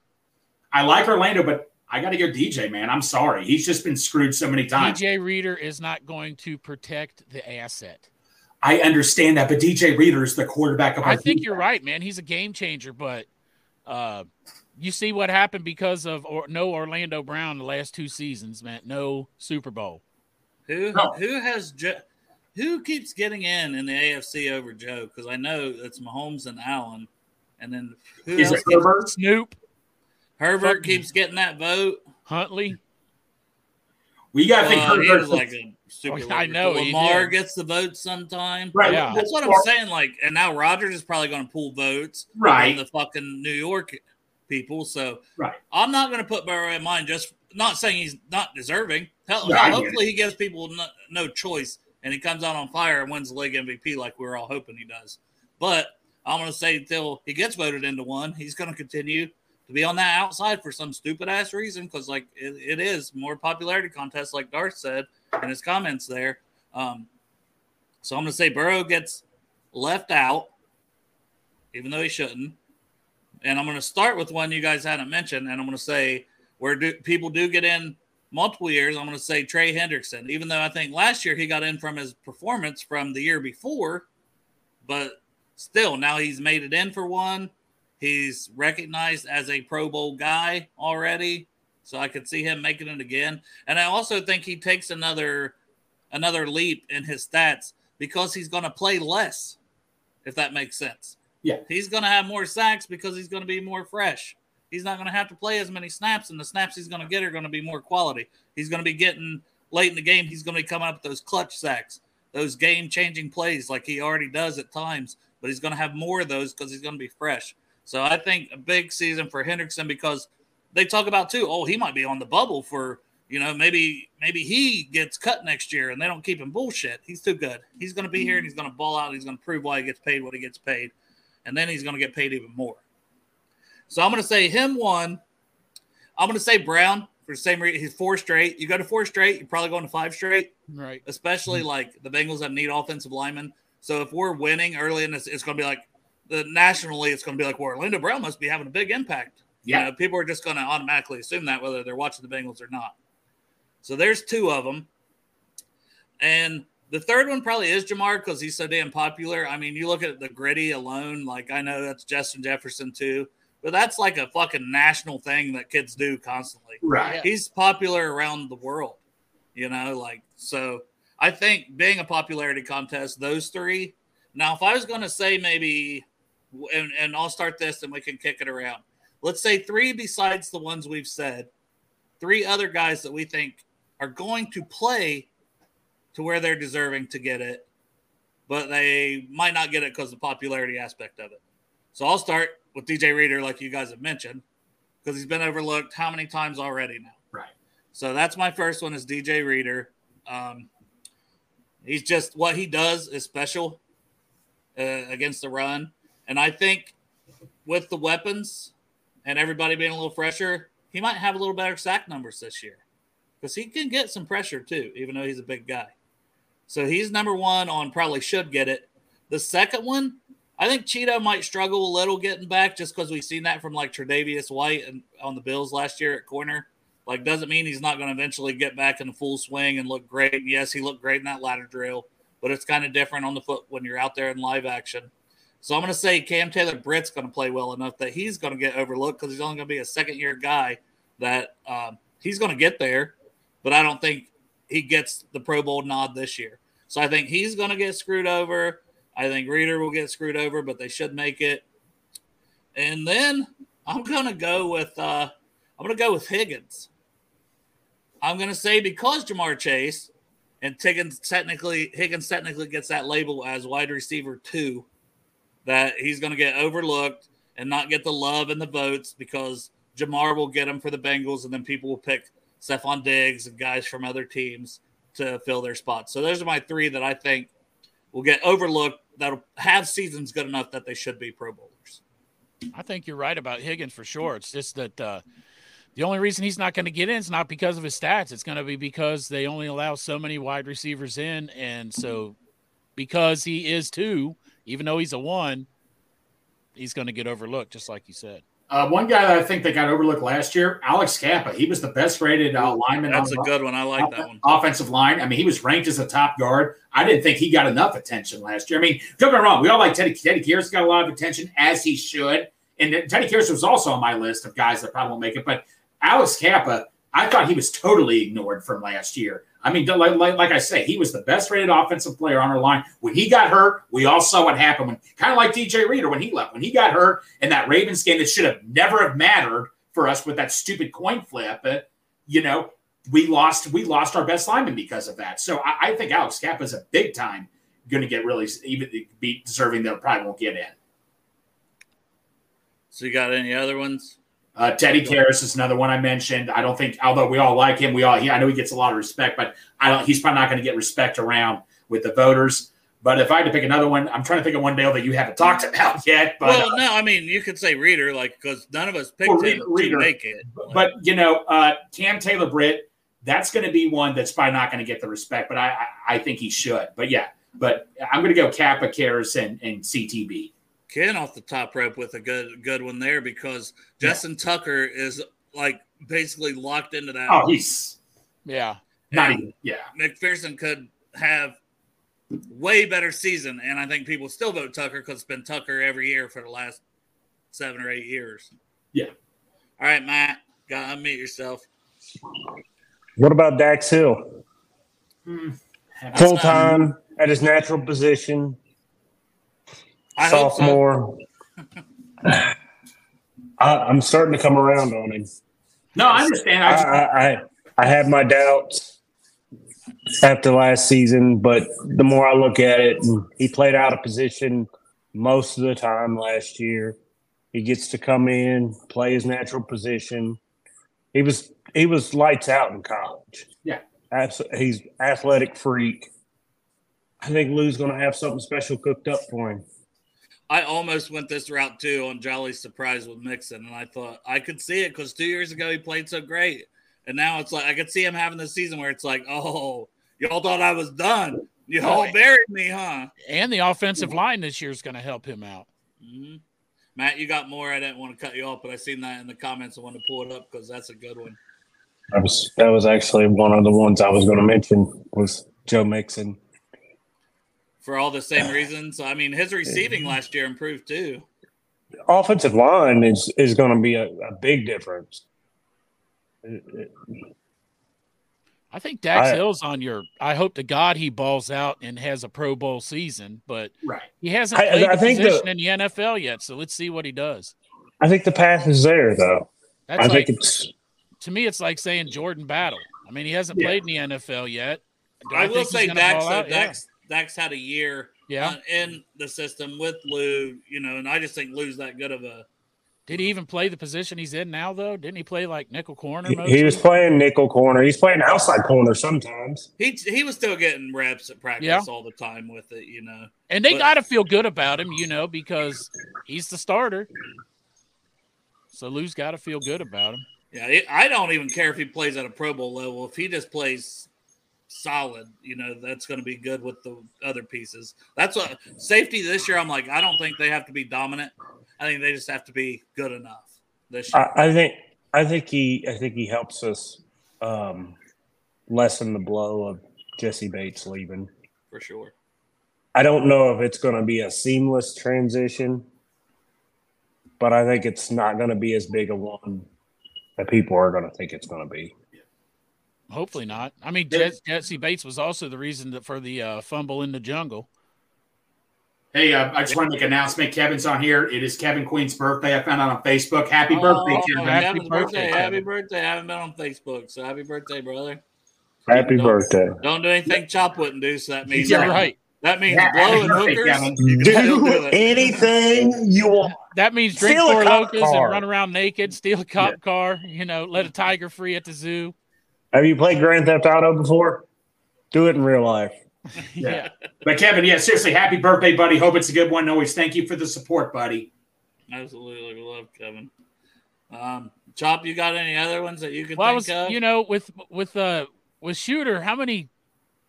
Speaker 4: I like Orlando, but I got to go DJ, man. I'm sorry. He's just been screwed so many times.
Speaker 3: DJ Reader is not going to protect the asset.
Speaker 4: I understand that, but DJ Reader is the quarterback of our
Speaker 3: I think
Speaker 4: team.
Speaker 3: you're right, man. He's a game changer, but uh, you see what happened because of or, no Orlando Brown the last two seasons, man. No Super Bowl.
Speaker 2: Who
Speaker 4: No.
Speaker 2: who has jo- who keeps getting in in the AFC over Joe? Because I know it's Mahomes and Allen, and then who
Speaker 4: Is
Speaker 2: else
Speaker 4: it Herbert?
Speaker 3: Snoop
Speaker 2: Herbert
Speaker 3: Fuck.
Speaker 2: keeps getting that vote.
Speaker 3: Huntley.
Speaker 4: We got to think
Speaker 2: Uh, he
Speaker 4: Herbert.
Speaker 2: like a super.
Speaker 3: Oh, I know, he
Speaker 2: Lamar gets the vote sometime.
Speaker 4: right.
Speaker 3: Yeah.
Speaker 2: That's what I'm saying. Like, and now Rodgers is probably going to pull votes
Speaker 4: Right.
Speaker 2: the fucking New York people. So
Speaker 4: Right.
Speaker 2: I'm not going to put Burrow in mind. Just not saying he's not deserving. Hell,
Speaker 4: Yeah, I get
Speaker 2: hopefully he gives people no, no choice and he comes out on fire and wins the league MVP like we are all hoping he does. But I'm going to say until he gets voted into one, he's going to continue to be on that outside for some stupid ass reason because like it, it is more popularity contest, like Darth said in his comments there. Um, so I'm going to say Burrow gets left out, even though he shouldn't. And I'm going to start with one you guys hadn't mentioned, and I'm going to say where do people do get in multiple years. I'm going to say Trey Hendrickson, even though I think last year he got in from his performance from the year before, but still now he's made it in for one. He's recognized as a Pro Bowl guy already, so I could see him making it again. And I also think he takes another another leap in his stats because he's going to play less, if that makes sense.
Speaker 4: Yeah.
Speaker 2: He's going to have more sacks because he's going to be more fresh. He's not going to have to play as many snaps, and the snaps he's going to get are going to be more quality. He's going to be getting late in the game. He's going to be coming up with those clutch sacks, those game changing plays like he already does at times, but he's going to have more of those because he's going to be fresh. So I think a big season for Hendrickson because they talk about too. Oh, he might be on the bubble for you know maybe maybe he gets cut next year and they don't keep him bullshit. He's too good. He's going to be here and he's going to ball out. He's going to prove why he gets paid what he gets paid, and then he's going to get paid even more. So I'm going to say him one. I'm going to say Brown for the same reason. He's four straight. You go to four straight, you're probably going to five straight
Speaker 3: Right.
Speaker 2: especially like the Bengals have need offensive linemen. So if we're winning early in this, it's going to be like the nationally, it's going to be like, well, Orlando Brown must be having a big impact. You
Speaker 4: Yeah.
Speaker 2: know, people are just going to automatically assume that whether they're watching the Bengals or not. So there's two of them. And the third one probably is Ja'Marr because he's so damn popular. I mean, you look at the gritty alone, like I know that's Justin Jefferson too, but that's like a fucking national thing that kids do constantly
Speaker 4: Right.
Speaker 2: he's popular around the world you know like so i think being a popularity contest those three now if i was going to say maybe and, and i'll start this and we can kick it around let's say three besides the ones we've said three other guys that we think are going to play to where they're deserving to get it but they might not get it because of the popularity aspect of it so i'll start with dj reader like you guys have mentioned because he's been overlooked how many times already now
Speaker 4: Right.
Speaker 2: so that's my first one is DJ Reader. Um, he's just what he does is special uh, against the run, and I think with the weapons and everybody being a little fresher, he might have a little better sack numbers this year because he can get some pressure too, even though he's a big guy. So he's number one on probably should get it. The second one, I think Chido might struggle a little getting back just because we've seen that from like Tre'Davious White and on the Bills last year at corner. Like, doesn't mean he's not going to eventually get back in the full swing and look great. Yes, he looked great in that ladder drill, but it's kind of different on the foot when you're out there in live action. So I'm going to say Cam Taylor Britt's going to play well enough that he's going to get overlooked because he's only going to be a second year guy that um, he's going to get there, but I don't think he gets the Pro Bowl nod this year. So I think he's going to get screwed over. I think Reader will get screwed over, but they should make it. And then I'm going to go with uh, I'm going to go with Higgins. I'm going to say because Ja'Marr Chase and Higgins technically Higgins technically gets that label as wide receiver two that he's going to get overlooked and not get the love and the votes because Ja'Marr will get him for the Bengals, and then people will pick Stefon Diggs and guys from other teams to fill their spots. So those are my three that I think will get overlooked that'll have seasons good enough that they should be Pro Bowlers.
Speaker 3: I think you're right about Higgins for sure. It's just that uh, the only reason he's not going to get in is not because of his stats. It's going to be because they only allow so many wide receivers in, and so because he is two, even though he's a one, he's going to get overlooked, just like you said.
Speaker 4: Uh, one guy that I think that got overlooked last year, Alex Cappa. He was the best rated uh, lineman.
Speaker 2: That's
Speaker 4: on
Speaker 2: a good one. I like
Speaker 4: off-
Speaker 2: that one.
Speaker 4: Offensive line. I mean, he was ranked as a top guard. I didn't think he got enough attention last year. I mean, don't get me wrong. We all like Teddy. Teddy Karras got a lot of attention as he should, and Teddy Karras was also on my list of guys that probably won't make it. But Alex Cappa, I thought he was totally ignored from last year. I mean, like, like, like I say, he was the best rated offensive player on our line. When he got hurt, we all saw what happened. When kind of like DJ Reader when he left, when he got hurt in that Ravens game that should have never have mattered for us with that stupid coin flip. Uh, you know, we lost we lost our best lineman because of that. So I, I think Alex Cappa is a big time going to get really even be deserving that probably won't get in.
Speaker 2: So you got any other ones?
Speaker 4: Uh, Teddy Karras is another one I mentioned. I don't think, although we all like him, we all he, I know he gets a lot of respect, but I don't. He's probably not going to get respect around with the voters. But if I had to pick another one, I'm trying to think of one Dale that you haven't talked about yet. But
Speaker 2: well,
Speaker 4: uh,
Speaker 2: no, I mean you could say Reader, like because none of us picked
Speaker 4: Well,
Speaker 2: him
Speaker 4: Reader-
Speaker 2: to make it.
Speaker 4: but you know, uh, Cam Taylor Britt, that's going to be one that's probably not going to get the respect, but I, I I think he should. But yeah, but I'm going to go Cappa, Karras, and, and CTB.
Speaker 2: Ken off the top rope with a good good one there because Justin Tucker is like basically locked into that.
Speaker 4: Oh, he's
Speaker 3: Yeah.
Speaker 4: not even. Yeah,
Speaker 2: McPherson could have way better season, and I think people still vote Tucker because it's been Tucker every year for the last seven or eight years.
Speaker 4: Yeah.
Speaker 2: All right, Matt, got to unmute yourself.
Speaker 5: What about Dax Hill?
Speaker 4: Haven't-
Speaker 5: Full time at his natural position,
Speaker 2: I hope so.
Speaker 5: sophomore. I, I'm starting to come around on him.
Speaker 4: No, I understand.
Speaker 5: I,
Speaker 4: I
Speaker 5: I, I, I had my doubts after last season, but the more I look at it, he played out of position most of the time last year. He gets to come in, play his natural position. He was he was lights out in college.
Speaker 4: Yeah.
Speaker 5: Abs- he's athletic freak. I think Lou's going to have something special cooked up for him.
Speaker 2: I almost went this route too on Jolly's surprise with Mixon, and I thought I could see it because two years ago he played so great, and now it's like I could see him having this season where it's like, oh, y'all thought I was done, y'all
Speaker 3: Oh.
Speaker 2: buried me, huh?
Speaker 3: And the offensive line this year is going to help him out.
Speaker 2: hmm Matt, you got more. I didn't want to cut you off, but I seen that in the comments. I wanted to pull it up because that's a good one.
Speaker 5: That was that was actually one of the ones I was going to mention was Joe Mixon.
Speaker 2: For all the same reasons. I mean, his receiving mm-hmm. last year improved too.
Speaker 5: offensive line is is going to be a, a big difference.
Speaker 3: I think Dax
Speaker 5: I-
Speaker 3: Hill's on your. I hope to God he balls out and has a Pro Bowl season, but
Speaker 4: right.
Speaker 3: he hasn't
Speaker 5: I-
Speaker 3: played
Speaker 5: I
Speaker 3: the
Speaker 5: think the-
Speaker 3: position in the NFL yet. So let's see what he does.
Speaker 5: I think the path is there, though.
Speaker 3: That's
Speaker 5: I
Speaker 3: like
Speaker 5: think it's
Speaker 3: to me, it's like saying Jordan Battle. I mean, he hasn't
Speaker 4: Yeah.
Speaker 3: played in the NFL yet. Do
Speaker 2: I, will say Dax,
Speaker 3: ball
Speaker 2: though,
Speaker 3: out? Yeah.
Speaker 2: Dax, Dax had a year
Speaker 3: Yeah.
Speaker 2: uh, in the system with Lou, you know, and I just think Lou's that good of a.
Speaker 3: Did he even play the position he's in now, though? Didn't he play like nickel corner?
Speaker 5: he,
Speaker 3: Mostly?
Speaker 5: he was playing nickel corner. He's playing outside corner sometimes.
Speaker 2: He he was still getting reps at practice
Speaker 3: Yeah.
Speaker 2: all the time with it, you know.
Speaker 3: and they got to feel good about him, you know, because he's the starter. So Lou's got to feel good about him.
Speaker 2: Yeah, I don't even care if he plays at a Pro Bowl level. If he just plays solid, you know, that's going to be good with the other pieces. That's what safety this year. I'm like, I don't think they have to be dominant. I think they just have to be good enough this year.
Speaker 5: I, I think I think he I think he helps us um, lessen the blow of Jessie Bates leaving.
Speaker 2: for sure.
Speaker 5: I don't know if it's going to be a seamless transition, but I think it's not going to be as big a one that people are going to think it's going to be.
Speaker 3: Hopefully not. I mean, Jes- Jessie Bates was also the reason that for the uh, fumble in the jungle.
Speaker 4: Hey, uh, I just want to make an announcement. Kevin's on here. It is Kevin Queen's birthday. I found out on Facebook. Happy birthday,
Speaker 2: Oh,
Speaker 4: Kevin.
Speaker 3: happy birthday,
Speaker 2: birthday.
Speaker 3: Kevin.
Speaker 2: Happy birthday. I haven't been on Facebook, so happy birthday, brother.
Speaker 5: Happy
Speaker 2: Don't-
Speaker 5: birthday.
Speaker 2: Don't do anything Chop wouldn't do, so that means
Speaker 3: Yeah, right.
Speaker 2: that means
Speaker 4: Yeah,
Speaker 2: blowing
Speaker 4: happy birthday,
Speaker 2: hookers.
Speaker 4: Kevin.
Speaker 2: you can still
Speaker 5: Do
Speaker 2: do
Speaker 5: anything you want.
Speaker 3: That means drink
Speaker 5: Steal
Speaker 3: four
Speaker 5: cop
Speaker 3: locos
Speaker 5: car.
Speaker 3: and run around naked, steal a cop car, you know, let a tiger free at the zoo.
Speaker 5: Have you played Grand Theft Auto before? Do it in real life.
Speaker 3: Yeah.
Speaker 4: But Kevin, yeah, seriously, happy birthday, buddy. Hope it's a good one. Always thank you for the support, buddy.
Speaker 2: Absolutely, we love Kevin. Um, Chop, you got any other ones that you can
Speaker 3: Well,
Speaker 2: think
Speaker 3: was,
Speaker 2: of?
Speaker 3: you know, with with uh with shooter, how many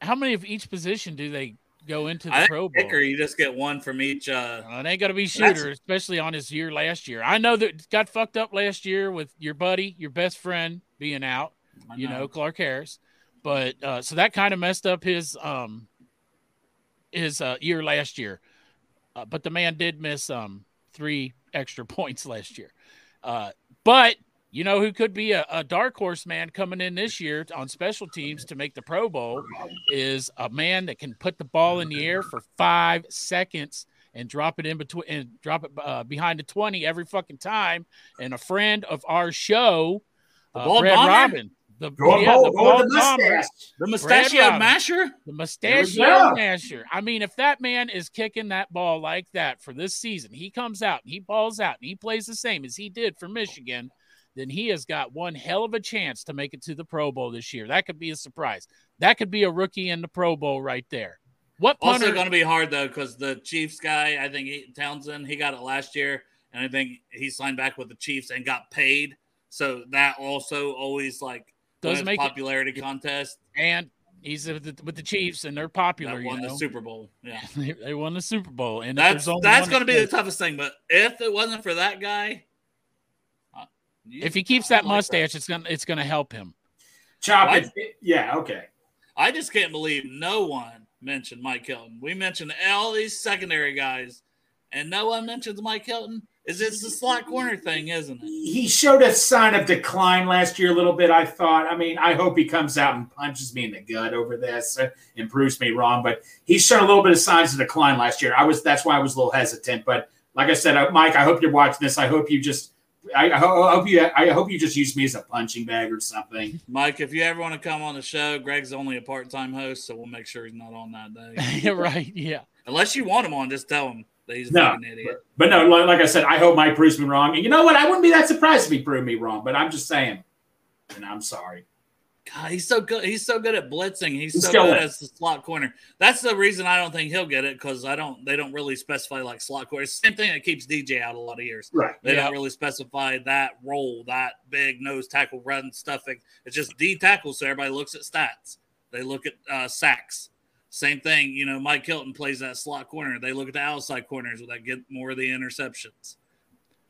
Speaker 3: how many of each position do they go into the
Speaker 2: I
Speaker 3: Pro
Speaker 2: think
Speaker 3: Bowl?
Speaker 2: kicker, you just get one from each. Uh,
Speaker 3: Uh, it ain't gonna be
Speaker 2: That's-
Speaker 3: shooter, especially on his year last year. I know that got fucked up last year with your buddy, your best friend being out.
Speaker 2: I
Speaker 3: you know, Clark Harris. But uh, so that kind of messed up his um his uh, year last year. Uh, but the man did miss um three extra points last year. Uh, but you know who could be a, a dark horse man coming in this year on special teams to make the Pro Bowl is a man that can put the ball in the air for five seconds and drop it in between and drop it uh, behind the 20 every fucking time. And a friend of our show, uh, Brad
Speaker 2: bomber?
Speaker 3: Robin, the,
Speaker 4: Go
Speaker 3: yeah,
Speaker 4: go,
Speaker 3: the
Speaker 4: go the
Speaker 3: ball bomber,
Speaker 4: mustache.
Speaker 2: the mustachio masher.
Speaker 3: the
Speaker 4: There
Speaker 3: mustachio masher. I mean, if that man is kicking that ball like that for this season, he comes out and he balls out and he plays the same as he did for Michigan, then he has got one hell of a chance to make it to the Pro Bowl this year. That could be a surprise. That could be a rookie in the Pro Bowl right there. What punter?
Speaker 2: Also, going to be hard though because the Chiefs guy, I think he, Townsend, he got it last year, and I think he signed back with the Chiefs and got paid. So that also always like
Speaker 3: Does
Speaker 2: wins
Speaker 3: make it-
Speaker 2: popularity contest
Speaker 3: and he's with the, with the Chiefs and they're popular.
Speaker 2: that
Speaker 3: You
Speaker 2: won
Speaker 3: know?
Speaker 2: the Super Bowl. Yeah,
Speaker 3: they, they won the Super Bowl, and
Speaker 2: that's that's going to be the toughest thing. But if it wasn't for that guy, uh,
Speaker 3: If he keeps
Speaker 2: I
Speaker 3: that
Speaker 2: like
Speaker 3: mustache, it's gonna it's gonna help him.
Speaker 4: Chop
Speaker 2: What?
Speaker 4: it. Yeah, okay.
Speaker 2: I just can't believe no one mentioned Mike Hilton. We mentioned all these secondary guys, and no one mentions Mike Hilton. Is it's the slot corner thing, isn't it?
Speaker 4: He showed a sign of decline last year a little bit, I thought. I mean, I hope he comes out and punches me in the gut over this uh, and proves me wrong. But he's shown a little bit of signs of decline last year. I was that's why I was a little hesitant. But like I said, uh, Mike, I hope you're watching this. I hope you just I, I hope you I hope you just use me as a punching bag or something.
Speaker 2: Mike, if you ever want to come on the show, Greg's only a part-time host, so we'll make sure he's not on that day.
Speaker 3: right? Yeah.
Speaker 2: Unless you want him on, just tell him that he's
Speaker 4: No,
Speaker 2: fucking idiot.
Speaker 4: But no, like, like I said, I hope Mike proves me wrong. And you know what? I wouldn't be that surprised if he proved me wrong. But I'm just saying, and I'm sorry.
Speaker 2: God, he's so good. He's so good at blitzing. He's,
Speaker 4: He's
Speaker 2: so good
Speaker 4: is.
Speaker 2: as the slot corner. That's the reason I don't think he'll get it because I don't. They don't really specify like slot corner. It's the same thing that keeps DJ out a lot of years.
Speaker 4: Right.
Speaker 2: They
Speaker 3: Yeah.
Speaker 2: don't really specify that role, that big nose tackle run stuffing. It's just D tackle, so everybody looks at stats. They look at uh, sacks. Same thing, you know. Mike Hilton plays that slot corner. They look at the outside corners that get more of the interceptions.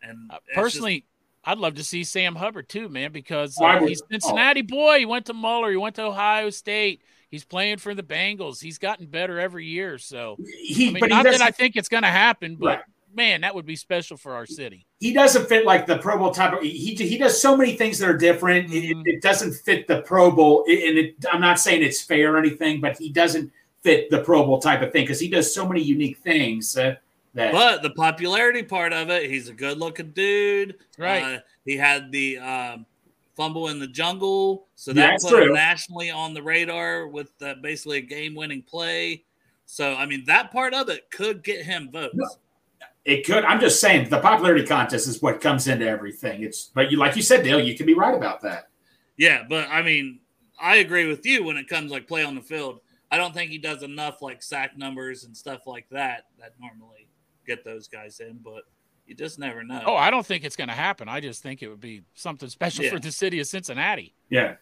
Speaker 2: And
Speaker 3: Uh,
Speaker 2: it's just-
Speaker 3: personally, I'd love to see Sam Hubbard too, man, because
Speaker 4: I
Speaker 3: uh,
Speaker 4: would-
Speaker 3: he's Cincinnati boy. He went to Moeller. He went to Ohio State. He's playing for the Bengals. He's gotten better every year. So,
Speaker 4: He,
Speaker 3: I mean,
Speaker 4: but he
Speaker 3: not that I think it's going to happen, but
Speaker 4: Right.
Speaker 3: man, that would be special for our city.
Speaker 4: he doesn't fit like the Pro Bowl type. Of, he he does so many things that are different. It-
Speaker 3: Mhm.
Speaker 4: It, it doesn't fit the Pro Bowl, and it, I'm not saying it's fair or anything, but he doesn't fit the Pro Bowl type of thing because he does so many unique things uh, that.
Speaker 2: But the popularity part of it, he's a good looking dude.
Speaker 3: Right.
Speaker 2: Uh, he had the um, fumble in the jungle, so that
Speaker 4: that's
Speaker 2: put him nationally on the radar with uh, basically a game winning play. So, I mean, that part of it could get him votes.
Speaker 4: No. It could. I'm just saying the popularity contest is what comes into everything. It's but you like you said, Dale, you can be right about that.
Speaker 2: Yeah, but I mean, I agree with you when it comes like play on the field. I don't think he does enough like sack numbers and stuff like that that normally get those guys in. But You just never know.
Speaker 3: Oh, I don't think it's going to happen. I just think it would be something special
Speaker 2: Yeah.
Speaker 3: for the city of Cincinnati.
Speaker 4: Yeah.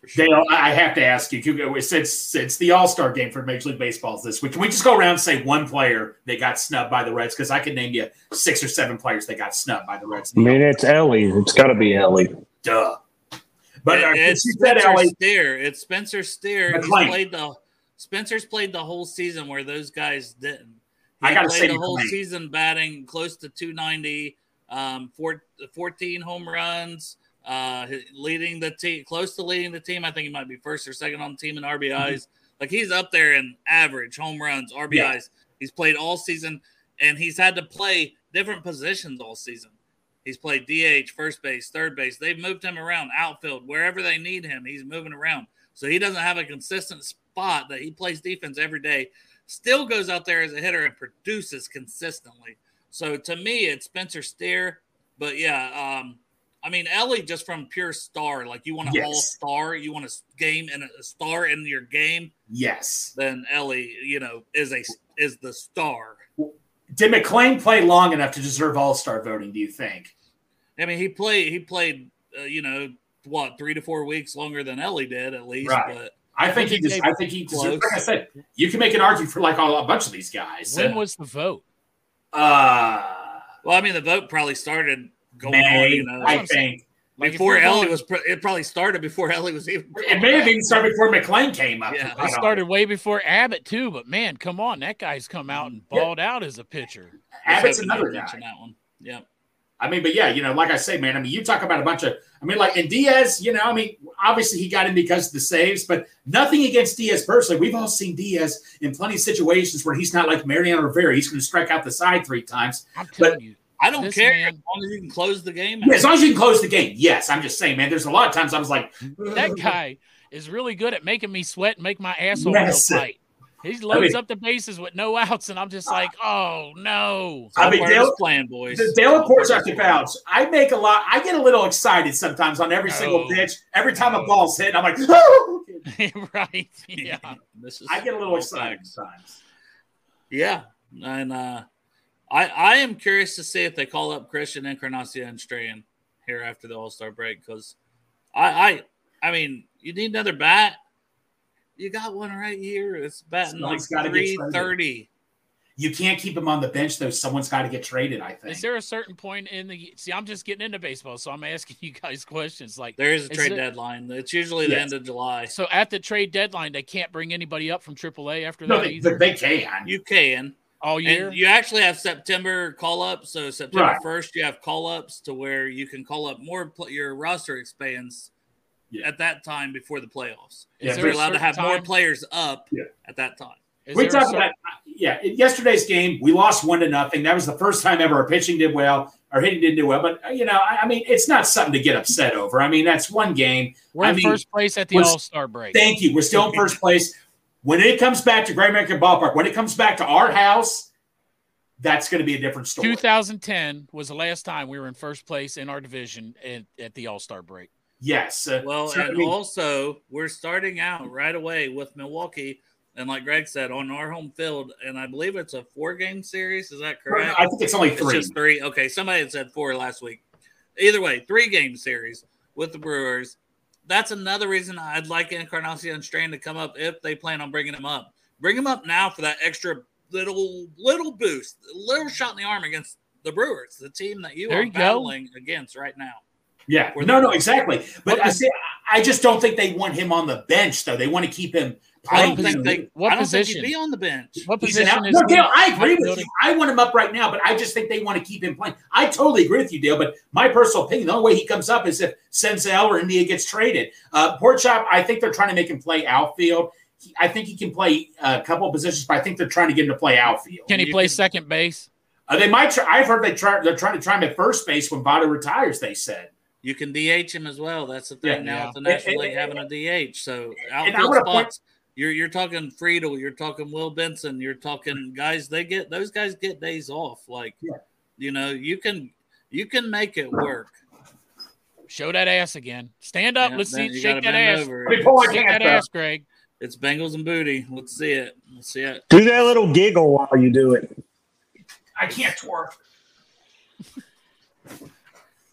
Speaker 2: for sure.
Speaker 4: Dale, I I have to ask you, you- since it's the All Star game for Major League Baseball this week, can we just go around and say one player that got snubbed by the Reds? Because I could name you six or seven players that got snubbed by the Reds.
Speaker 5: I mean, it's Elly. It's got to be Elly.
Speaker 4: Duh. But
Speaker 2: It-
Speaker 4: uh,
Speaker 2: it's
Speaker 4: said
Speaker 2: Spencer
Speaker 4: Elly.
Speaker 2: Steer. It's Spencer Steer. He's played the Spencer's played the whole season where those guys didn't. He
Speaker 4: I gotta
Speaker 2: played
Speaker 4: say
Speaker 2: the whole season batting close to 290, um, four, 14 home runs, uh, leading the team, close to leading the team. I think he might be first or second on the team in RBIs.
Speaker 4: Mm-hmm.
Speaker 2: Like he's up there in average home runs, RBIs. He's played all season, and he's had to play different positions all season. He's played DH, first base, third base. They've moved him around, outfield, wherever they need him. He's moving around. So he doesn't have a consistent spot that he plays defense every day. Still goes out there as a hitter and produces consistently. So to me, it's Spencer Steer. But yeah, um, I mean Elly just from pure star. Like you want an
Speaker 4: Yes.
Speaker 2: all star, you want a game and a star in your game.
Speaker 4: Yes.
Speaker 2: Then Elly, you know, is a is the star.
Speaker 4: Did McLain play long enough to deserve All Star voting? Do you think?
Speaker 2: I mean, he played he played uh, you know what three to four weeks longer than Elly did at least.
Speaker 4: Right.
Speaker 2: But
Speaker 4: I think he.
Speaker 3: just.
Speaker 4: I think he. Deserves, like I said, you can make an argument for like all, a bunch of these guys.
Speaker 3: When was the vote?
Speaker 4: uh,
Speaker 2: well, I mean, the vote probably started going on.
Speaker 4: May,
Speaker 2: You know,
Speaker 4: I think
Speaker 3: Like,
Speaker 2: before
Speaker 3: Elly
Speaker 2: was. It probably started before Elly was even.
Speaker 4: it may have even started before McLain came up.
Speaker 2: Yeah.
Speaker 4: it
Speaker 3: started way before Abbott too, but man, come on, that guy's come out and
Speaker 4: Yeah.
Speaker 3: balled out as a pitcher.
Speaker 4: know. Abbott's another
Speaker 2: mention
Speaker 4: guy.
Speaker 2: That one. Yeah.
Speaker 4: I mean, but yeah, you know, like I say, man, I mean, you talk about a bunch of, I mean, like, and Diaz, you know, I mean, obviously he got in because of the saves, but nothing against Diaz personally. We've all seen Diaz in plenty of situations where he's not like Mariano Rivera. He's going to strike out the side three times.
Speaker 3: I'm telling you,
Speaker 2: I don't
Speaker 3: This
Speaker 2: care
Speaker 3: man-
Speaker 2: as long as you can close the game.
Speaker 4: Yeah, as long as you can close the game. Yes, I'm just saying, man, there's a lot of times I was like,
Speaker 3: that guy is really good at making me sweat and make my asshole
Speaker 4: Yes.
Speaker 3: real tight. He loads
Speaker 4: mean-
Speaker 3: up the bases with no outs, and I'm just like, oh no.
Speaker 4: I mean,
Speaker 2: Part
Speaker 4: Dale-
Speaker 2: this plan, boys.
Speaker 4: The Dale
Speaker 2: All
Speaker 4: Ports
Speaker 2: part
Speaker 4: after
Speaker 2: of this plan.
Speaker 4: fouls. I make a lot. I get a little excited sometimes on every single pitch. Every time a ball's hit, I'm like, "Oh!"
Speaker 3: right? Yeah.
Speaker 2: This is
Speaker 4: I get a little excited
Speaker 2: facts.
Speaker 4: sometimes.
Speaker 2: Yeah, and uh, I I am curious to see if they call up Christian Encarnacion and Strand here after the All Star break because I I I mean you need another bat. You got one right here. It's batting
Speaker 4: Someone's
Speaker 2: like
Speaker 4: gotta get
Speaker 2: three
Speaker 4: traded.
Speaker 2: thirty.
Speaker 4: You can't keep him on the bench though. Someone's got to get traded. I think.
Speaker 3: Is there a certain point in the see? I'm just getting into baseball, so I'm asking you guys questions. Like,
Speaker 2: There is a
Speaker 3: Is
Speaker 2: trade
Speaker 3: it-
Speaker 2: deadline. It's usually the end of July.
Speaker 3: so at the trade deadline, they can't bring anybody up from AAA after
Speaker 4: no,
Speaker 3: that
Speaker 4: they,
Speaker 3: either
Speaker 4: they can.
Speaker 2: You can.
Speaker 3: all year.
Speaker 2: And you actually have September call ups. So September
Speaker 4: Right.
Speaker 2: first, you have call ups to where you can call up more. Your roster expands
Speaker 4: Yeah.
Speaker 2: at that time before the playoffs.
Speaker 4: Yeah,
Speaker 3: Is
Speaker 2: so
Speaker 3: there
Speaker 2: you're allowed to
Speaker 3: certain
Speaker 2: have more players up
Speaker 4: Yeah.
Speaker 2: at that time.
Speaker 3: Is
Speaker 4: we talked about yeah. in Yesterday's game, we lost one to nothing. That was the first time ever our pitching did well. Our hitting didn't do well, but uh, you know, I, I mean, it's not something to get upset over. I mean, that's one game.
Speaker 3: We're
Speaker 4: I
Speaker 3: in
Speaker 4: mean,
Speaker 3: first place at the
Speaker 4: was-
Speaker 3: All Star break.
Speaker 4: Thank you. We're still in first place. When it comes back to Great American Ballpark, when it comes back to our house, that's going to be a different story.
Speaker 3: 2010 was the last time we were in first place in our division at, at the All Star break.
Speaker 4: Yes. Uh,
Speaker 2: Well,
Speaker 4: so, I
Speaker 2: and
Speaker 4: mean,
Speaker 2: also we're starting out right away with Milwaukee, and like Greg said, on our home field, and I believe it's a four game series. Is that correct?
Speaker 4: I think it's only
Speaker 2: It's
Speaker 4: three.
Speaker 2: just three. Okay, somebody had said four last week. Either way, three game series with the Brewers. That's another reason I'd like Encarnacion and Strand to come up if they plan on bringing him up. Bring him up now for that extra little little boost, little shot in the arm against the Brewers, the team that you
Speaker 3: There
Speaker 2: are
Speaker 3: you go.
Speaker 2: battling against right now.
Speaker 4: Yeah.
Speaker 2: Or
Speaker 4: No, no, exactly. But I say I just don't think they want him on the bench, though. They want to keep him.
Speaker 2: I don't
Speaker 4: playing.
Speaker 2: think they.
Speaker 3: What
Speaker 2: I don't think he'd be on the bench.
Speaker 3: What position
Speaker 4: out-
Speaker 3: is
Speaker 4: no. Dale, I agree with
Speaker 3: Outfielding?
Speaker 4: you. I want him up right now, but I just think they want to keep him playing. I totally agree with you, Dale. But my personal opinion, the only way he comes up is if Senzel or India gets traded. Uh, Porkchop, I think they're trying to make him play outfield. He, I think he can play a couple of positions, but I think they're trying to get him to play outfield.
Speaker 3: Can he play
Speaker 2: can-
Speaker 3: second base?
Speaker 4: Uh, they might. Try, I've heard they try. They're trying to try him at first base when Votto retires. They said.
Speaker 2: You can DH him as well. That's the thing
Speaker 4: Yeah,
Speaker 2: now
Speaker 3: yeah.
Speaker 2: with the National
Speaker 4: And-
Speaker 2: League having a DH. So outfield
Speaker 4: wanna point-
Speaker 2: spots. You're you're talking Friedl. You're talking Will Benson. You're talking guys. They get those guys get days off. Like,
Speaker 4: Yeah.
Speaker 2: you know, you can you can make it work.
Speaker 3: Show that ass again. Stand up.
Speaker 2: Yeah,
Speaker 3: Let's see.
Speaker 2: you
Speaker 3: Shake that ass.
Speaker 2: over.
Speaker 4: Let me pull
Speaker 3: Shake that ass, Greg.
Speaker 2: It's Bengals and booty. Let's see it. Let's see it.
Speaker 5: Do that little giggle while you do it.
Speaker 4: I can't twerk.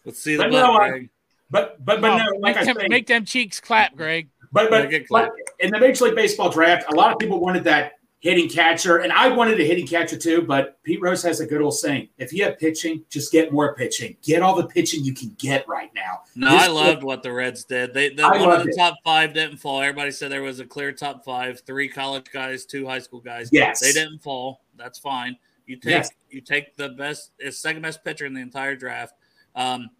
Speaker 2: Let's see the
Speaker 4: But
Speaker 2: butt,
Speaker 4: no, I-
Speaker 2: Greg.
Speaker 4: But but but
Speaker 3: Oh,
Speaker 4: no, like
Speaker 3: make,
Speaker 4: I
Speaker 3: them,
Speaker 4: say,
Speaker 3: make them cheeks clap, Greg.
Speaker 4: But but like, in the Major League Baseball draft, a lot of people wanted that hitting catcher, and I wanted a hitting catcher too. But Pete Rose has a good old saying: if you have pitching, just get more pitching. Get all the pitching you can get right now.
Speaker 2: No,
Speaker 4: This
Speaker 2: I
Speaker 4: kid-
Speaker 2: loved what the Reds did. They the, one of the
Speaker 4: it.
Speaker 2: top five didn't fall. Everybody said there was a clear top five, three college guys, two high school guys.
Speaker 4: Yes.
Speaker 2: They didn't fall. That's fine. You take
Speaker 4: Yes.
Speaker 2: you take the best second best pitcher in the entire draft. Um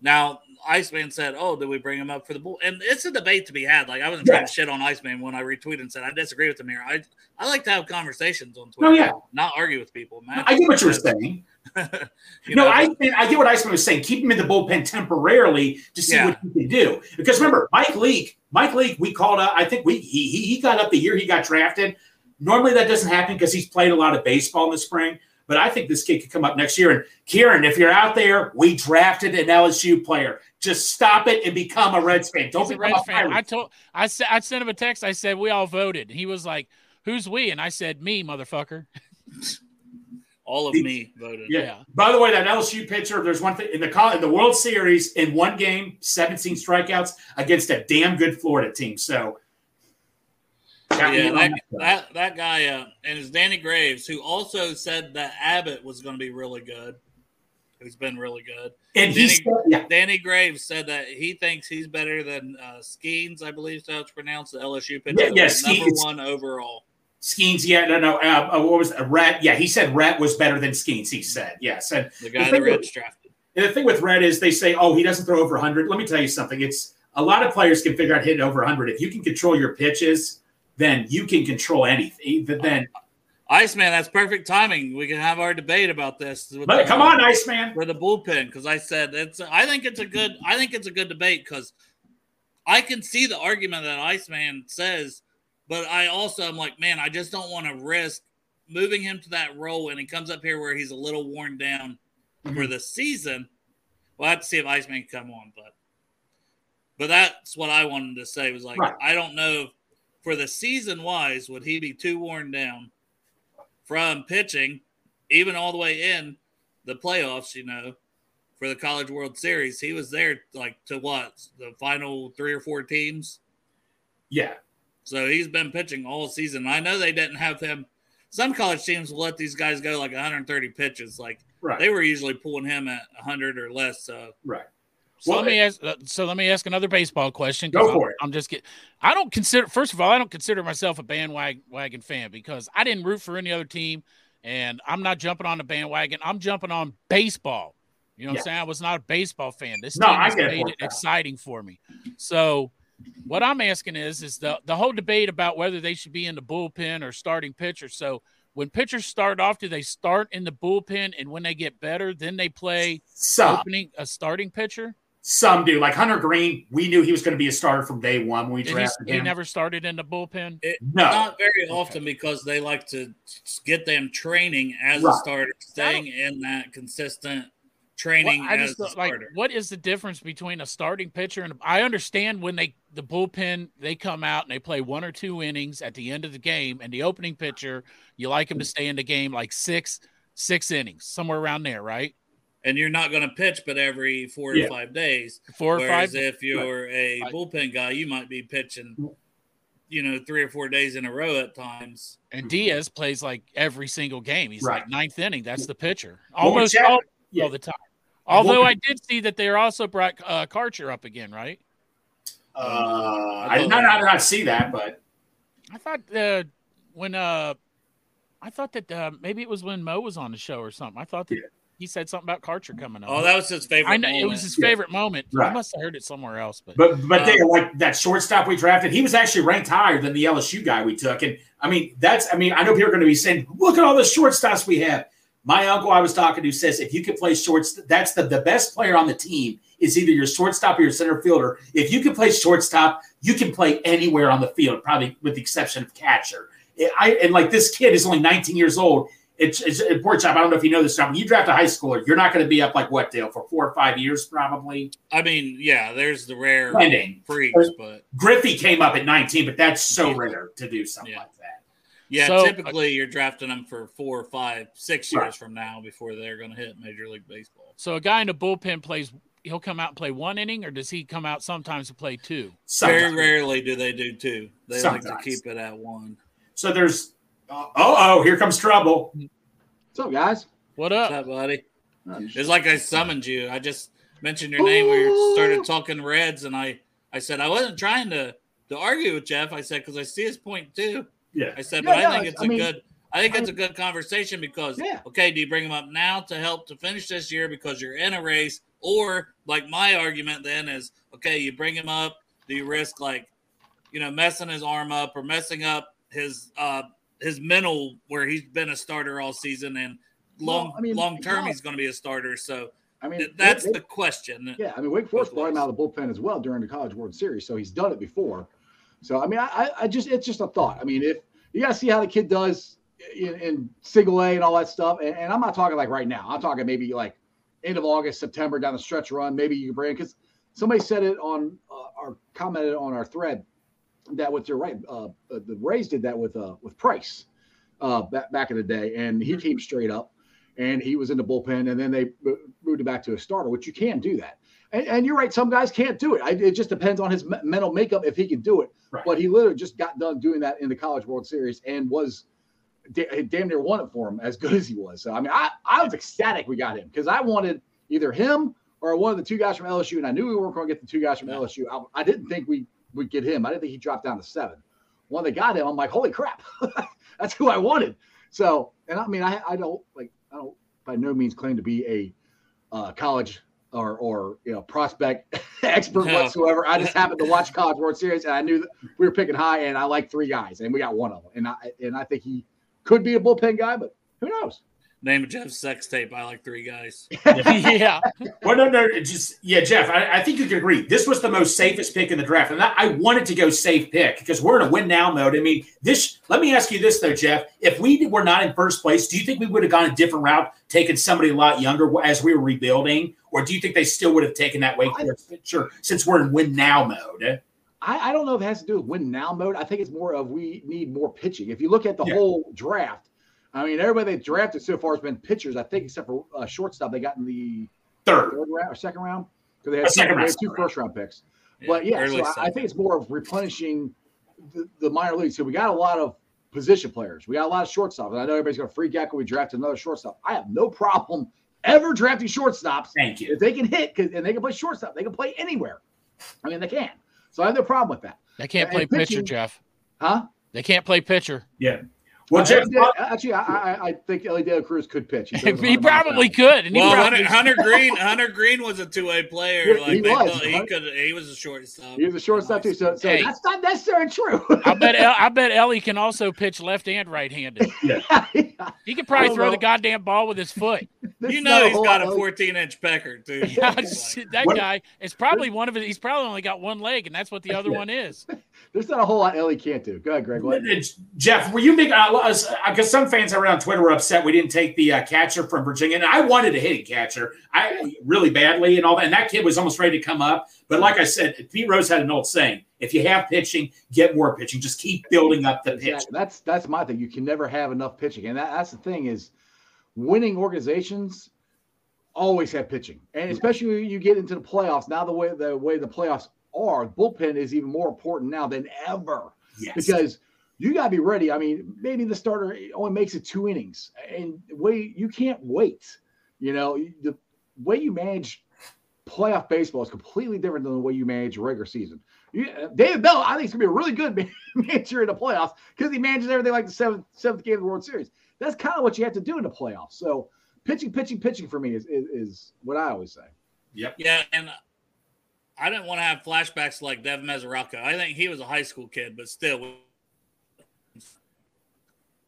Speaker 2: now Iceman said, Oh, did we bring him up for the bull? And it's a debate to be had. Like I wasn't trying to shit on Iceman when I retweeted and said I disagree with him here. I I like to have conversations on Twitter.
Speaker 4: Oh, yeah.
Speaker 2: Not argue with people, man.
Speaker 4: I get what you're saying.
Speaker 2: You
Speaker 4: no,
Speaker 2: know,
Speaker 4: I I get what Iceman was saying. Keep him in the bullpen temporarily to see
Speaker 2: Yeah.
Speaker 4: what he can do. Because remember, Mike Leake, Mike Leake, we called up. I think we he he, he got up the year he got drafted. Normally that doesn't happen because he's played a lot of baseball in the spring. But I think this kid could come up next year. And Kieran, if you're out there, we drafted an LSU player. Just stop it and become a Reds fan. Don't
Speaker 3: He's a
Speaker 4: become
Speaker 3: Reds
Speaker 4: a
Speaker 3: fan. I told I said I sent him a text. I said we all voted. He was like, "Who's we?" And I said, "Me, motherfucker."
Speaker 2: all of me voted.
Speaker 4: Yeah.
Speaker 3: Yeah.
Speaker 4: By the way, that LSU pitcher, there's one thing in the col- in the World Series in one game, 17 strikeouts against a damn good Florida team. So got me
Speaker 2: Yeah, that,
Speaker 4: that.
Speaker 2: that that guy uh, and it's Danny Graves who also said that Abbott was going to be really good. Who's been really good.
Speaker 4: and
Speaker 2: Danny-
Speaker 4: said, yeah,
Speaker 2: Danny Graves said that he thinks he's better than uh, Skenes, I believe is how it's pronounced, the LSU pitcher,
Speaker 4: Yeah, yeah,
Speaker 2: was number one overall.
Speaker 4: Skenes, yeah, no, no, uh, what was it? Rhett? Yeah, he said Rhett was better than Skenes. He said yes, and
Speaker 2: The guy
Speaker 4: The
Speaker 2: the
Speaker 4: thing
Speaker 2: Reds drafted.
Speaker 4: And the thing with Rhett is they say, oh, he doesn't throw over 100. Let me tell you something. It's a lot of players can figure out hitting over 100. If you can control your pitches, then you can control anything. But then,
Speaker 2: Iceman, that's perfect timing. We can have our debate about this.
Speaker 4: but come on, Iceman.
Speaker 2: for the bullpen because I said it's. I think it's a good. I think it's a good debate because I can see the argument that Iceman says, but I also am like, man, I just don't want to risk moving him to that role and he comes up here where he's a little worn down mm-hmm. for the season. We'll have to see if Iceman can come on, but but that's what I wanted to say was like
Speaker 4: Right.
Speaker 2: I don't know for the season wise would he be too worn down from pitching even all the way in the playoffs, you know, for the College World Series. He was there like to what the final three or four teams.
Speaker 4: Yeah,
Speaker 2: So he's been pitching all season. I know they didn't have him. Some college teams will let these guys go like 130 pitches. Like
Speaker 4: right,
Speaker 2: they were usually pulling him at 100 or less. So
Speaker 4: right.
Speaker 3: So
Speaker 4: Well,
Speaker 3: let me ask. uh, So let me ask another baseball question.
Speaker 4: Go
Speaker 3: I'm,
Speaker 4: for it.
Speaker 3: I'm just get. I don't consider. First of all, I don't consider myself a bandwagon fan because I didn't root for any other team, and I'm not jumping on the bandwagon. I'm jumping on baseball. You know what
Speaker 4: Yeah.
Speaker 3: I'm saying? I was not a baseball fan. This
Speaker 4: No,
Speaker 3: team
Speaker 4: I
Speaker 3: has
Speaker 4: it,
Speaker 3: made it exciting for me. So, what I'm asking is, is the the whole debate about whether they should be in the bullpen or starting pitcher. So, when pitchers start off, do they start in the bullpen, and when they get better, then they play
Speaker 4: Some,
Speaker 3: opening a starting pitcher?
Speaker 4: Some do. Like Hunter Greene, we knew he was going to be a starter from day one when we
Speaker 3: And he's-
Speaker 4: drafted
Speaker 3: he
Speaker 4: him.
Speaker 3: never started in the bullpen.
Speaker 2: it,
Speaker 4: No.
Speaker 2: not very often because they like to get them training as a starter, staying in that consistent training
Speaker 3: Well, I
Speaker 2: as
Speaker 3: just
Speaker 2: a
Speaker 3: don't- like
Speaker 2: starter.
Speaker 3: what is the difference between a starting pitcher and I understand when they the bullpen they come out and they play one or two innings at the end of the game and the opening pitcher you like him to stay in the game like six six innings somewhere around there right
Speaker 2: and you're not going to pitch but every four
Speaker 4: Yeah.
Speaker 2: or five days.
Speaker 3: four or
Speaker 2: Whereas
Speaker 3: five
Speaker 2: if you're a bullpen guy, you might be pitching, you know, three or four days in a row at times.
Speaker 3: and Diaz plays like every single game he's
Speaker 4: Right.
Speaker 3: like ninth inning that's the pitcher
Speaker 4: Well,
Speaker 3: almost all,
Speaker 4: yeah.
Speaker 3: all the time although I did see that they also brought uh, Karcher up again right
Speaker 4: Uh, I did not, I did not see that, but
Speaker 3: I thought uh, when uh, I thought that uh, maybe it was when Mo was on the show or something. I thought that
Speaker 4: Yeah.
Speaker 3: He said something about Karcher coming up.
Speaker 2: Oh, that was his favorite.
Speaker 3: I know it was his
Speaker 4: Yeah.
Speaker 3: favorite moment. I must have heard it somewhere else, but,
Speaker 4: but but they
Speaker 2: Um,
Speaker 4: like that shortstop we drafted. He was actually ranked higher than the LSU guy we took. And I mean, that's I mean, I know people are going to be saying, "Look at all the shortstops we have." My uncle I was talking to says if you can play shorts, that's the, the best player on the team is either your shortstop or your center fielder. If you can play shortstop, you can play anywhere on the field, probably with the exception of catcher. I and like this kid is only 19 years old. It's, it's a poor job. I don't know if you know this, John. When you draft a high schooler, you're not going to be up like what, Dale, for four or five years, probably.
Speaker 2: I mean, yeah, there's the rare
Speaker 4: Ending.
Speaker 2: freaks, but
Speaker 4: Griffey came up at 19, but that's so rare to do something
Speaker 2: Yeah.
Speaker 4: like that.
Speaker 2: Yeah,
Speaker 3: So- uh,
Speaker 2: typically you're drafting them for four, five, six years
Speaker 4: Right.
Speaker 2: from now before they're going to hit Major League Baseball.
Speaker 3: So a guy in the bullpen plays. He'll come out and play one inning, or does he come out sometimes to play two?
Speaker 2: Very rarely do they do two. They like to keep it at one.
Speaker 4: So there's, oh, oh, here comes trouble.
Speaker 6: What's up, guys?
Speaker 3: What
Speaker 2: What's
Speaker 3: up?
Speaker 2: up, buddy?
Speaker 6: Oh,
Speaker 2: It's like I summoned you. I just mentioned your name. We started talking Reds, and I, I said I wasn't trying to to argue with Jeff. I said because I see his point too.
Speaker 4: Yeah.
Speaker 2: I said,
Speaker 6: Yeah,
Speaker 2: but
Speaker 6: yeah,
Speaker 2: I think it's
Speaker 6: I
Speaker 2: a
Speaker 6: mean-
Speaker 2: good. I think it's a good conversation because
Speaker 6: Yeah.
Speaker 2: okay, do you bring him up now to help to finish this year because you're in a race, or like my argument then is okay, you bring him up, do you risk like, you know, messing his arm up or messing up his uh his mental where he's been a starter all season and long
Speaker 6: Well, I mean,
Speaker 2: long term
Speaker 6: yeah.
Speaker 2: he's going to be a starter. So
Speaker 6: I mean,
Speaker 2: th- that's the question.
Speaker 6: Yeah, I mean, Wake Forest brought him out of the bullpen as well during the College World Series, so he's done it before. So I mean, I, I- I just it's just a thought. I mean, if you got to see how the kid does in, in single A and all that stuff, and, and I'm not talking like right now. I'm talking maybe like end of August, September down the stretch run. Maybe you can bring because somebody said it on uh, or commented on our thread that with your right, uh, uh, the Rays did that with uh, with Price uh, back back in the day, and he came straight up, and he was in the bullpen, and then they moved him back to a starter, which you can do that. And, and you're right, some guys can't do it. I, it just depends on his me- mental makeup if he can do it.
Speaker 4: Right.
Speaker 6: But he literally just got done doing that in the College World Series and was da- damn near won it for him as good as he was. So I mean, I, I was ecstatic we got him because I wanted either him or one of the two guys from LSU, and I knew we weren't going to get the two guys from LSU. I, I didn't think we would get him. I didn't think he dropped down to seven. When they got him, I'm like, holy crap, that's who I wanted. So, and I mean, I, I don't like, I don't by no means claim to be a uh, college or or you know prospect expert
Speaker 2: No.
Speaker 6: whatsoever. I just happened to watch College World Series, and I knew that we were picking high, and I like three guys, and we got one of them, and I and I think he could be a bullpen guy, but who knows?
Speaker 2: Name of Jeff's sex tape. I like three guys.
Speaker 3: yeah.
Speaker 4: Well, no, no, just yeah, Jeff. I, I think you can agree. This was the most safest pick in the draft, and I, I wanted to go safe pick because we're in a win now mode. I mean, this. Let me ask you this though, Jeff. If we were not in first place, do you think we would have gone a different route, taken somebody a lot younger as we were rebuilding, or do you think they still would have taken that way? Forest picture since we're in win now mode?
Speaker 6: I, I don't know if it has to do with win now mode. I think it's more of we need more pitching. If you look at the
Speaker 4: Yeah.
Speaker 6: whole draft, I mean, everybody they drafted so far has been pitchers. I think except for uh, shortstop, they got in the
Speaker 4: Third,
Speaker 6: third round or second round because they had,
Speaker 4: second
Speaker 6: two, they
Speaker 4: round,
Speaker 6: had two
Speaker 4: second
Speaker 6: round picks. but yeah, so I, I think it's more of replenishing the, the minor leagues. So we got a lot of position players. We got a lot of shortstops. and I know everybody's going to freak out when we draft another shortstop. I have no problem ever drafting shortstops
Speaker 4: thank you.
Speaker 6: if they can hit 'cause- and they can play shortstop. They can play anywhere. I mean, they can. So I have no problem with that,
Speaker 3: They can't
Speaker 6: And
Speaker 3: play pitcher, Jeff.
Speaker 6: huh?
Speaker 3: They can't play pitcher.
Speaker 4: Yeah. Well, Jeff,
Speaker 6: actually, I, I, I think Elly De La Cruz could pitch. He,
Speaker 3: he
Speaker 6: 100 miles an
Speaker 3: probably could. And he
Speaker 2: Well,
Speaker 3: probably,
Speaker 2: Hunter, Hunter Greene, Hunter Greene was a two way player. Like
Speaker 6: he was,
Speaker 2: thought he could. He was a shortstop.
Speaker 6: He was a shortstop too. So, so
Speaker 3: Hey.
Speaker 6: that's not necessarily true.
Speaker 3: I bet El, I bet Elly can also pitch left and right handed. Yeah. He could probably throw
Speaker 6: know.
Speaker 3: the goddamn ball with his foot.
Speaker 6: There's
Speaker 2: You
Speaker 6: not
Speaker 2: know he's
Speaker 6: whole
Speaker 2: got a 14 inch pecker too.
Speaker 3: Yeah, that guy is probably one of his. He's probably only got one leg, and that's what the other one is.
Speaker 6: There's not a whole lot Elly can't do. Go ahead, Greg. What?
Speaker 4: Jeff, were you big? Because uh, uh, uh, some fans around Twitter were upset we didn't take the uh, catcher from Virginia, and I wanted a hitting catcher, I really badly and all that. And that kid was almost ready to come up, but like I said, Pete Rose had an old saying: if you have pitching, get more pitching. Just keep building up the pitch.
Speaker 6: Exactly. That's that's my thing. You can never have enough pitching, and that, that's the thing is, winning organizations always have pitching, and especially when you get into the playoffs. Now the way the way the playoffs are, bullpen is even more important now than ever
Speaker 4: Yes.
Speaker 6: because you got to be ready. I mean, maybe the starter only makes it two innings, and wait, you can't wait. You know, the way you manage playoff baseball is completely different than the way you manage regular season. You, uh, David Bell, I think, is going to be a really good man- manager in the playoffs because he manages everything like the seventh seventh game of the World Series. That's kind of what you have to do in the playoffs. So, pitching, pitching, pitching for me is is, is what I always say.
Speaker 4: Yep.
Speaker 2: Yeah, and I didn't want to have flashbacks like Devin Mesoraco. I think he was a high school kid, but still,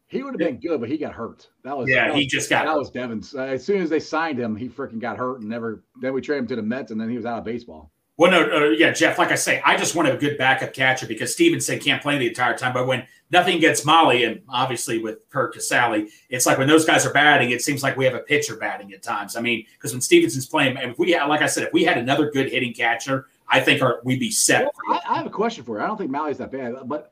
Speaker 6: He would have been good, but he got hurt. That was
Speaker 4: Yeah,
Speaker 6: that
Speaker 4: he
Speaker 6: was-
Speaker 4: just got
Speaker 6: that
Speaker 4: hurt.
Speaker 6: was Devin's. Uh, as soon as they signed him, he freaking got hurt and never. Then we traded him to the Mets, and then he was out of baseball.
Speaker 4: Well, no, uh, yeah, Jeff. Like I say, I just want a good backup catcher because Stephenson can't play the entire time. But when nothing gets Molly, and obviously with Curt Casali, it's like when those guys are batting, it seems like we have a pitcher batting at times. I mean, because when Stephenson's playing, and if we, had, like I said, if we had another good hitting catcher, I think our, we'd be set.
Speaker 6: Well, I, I have a question for you. I don't think Molly's that bad, but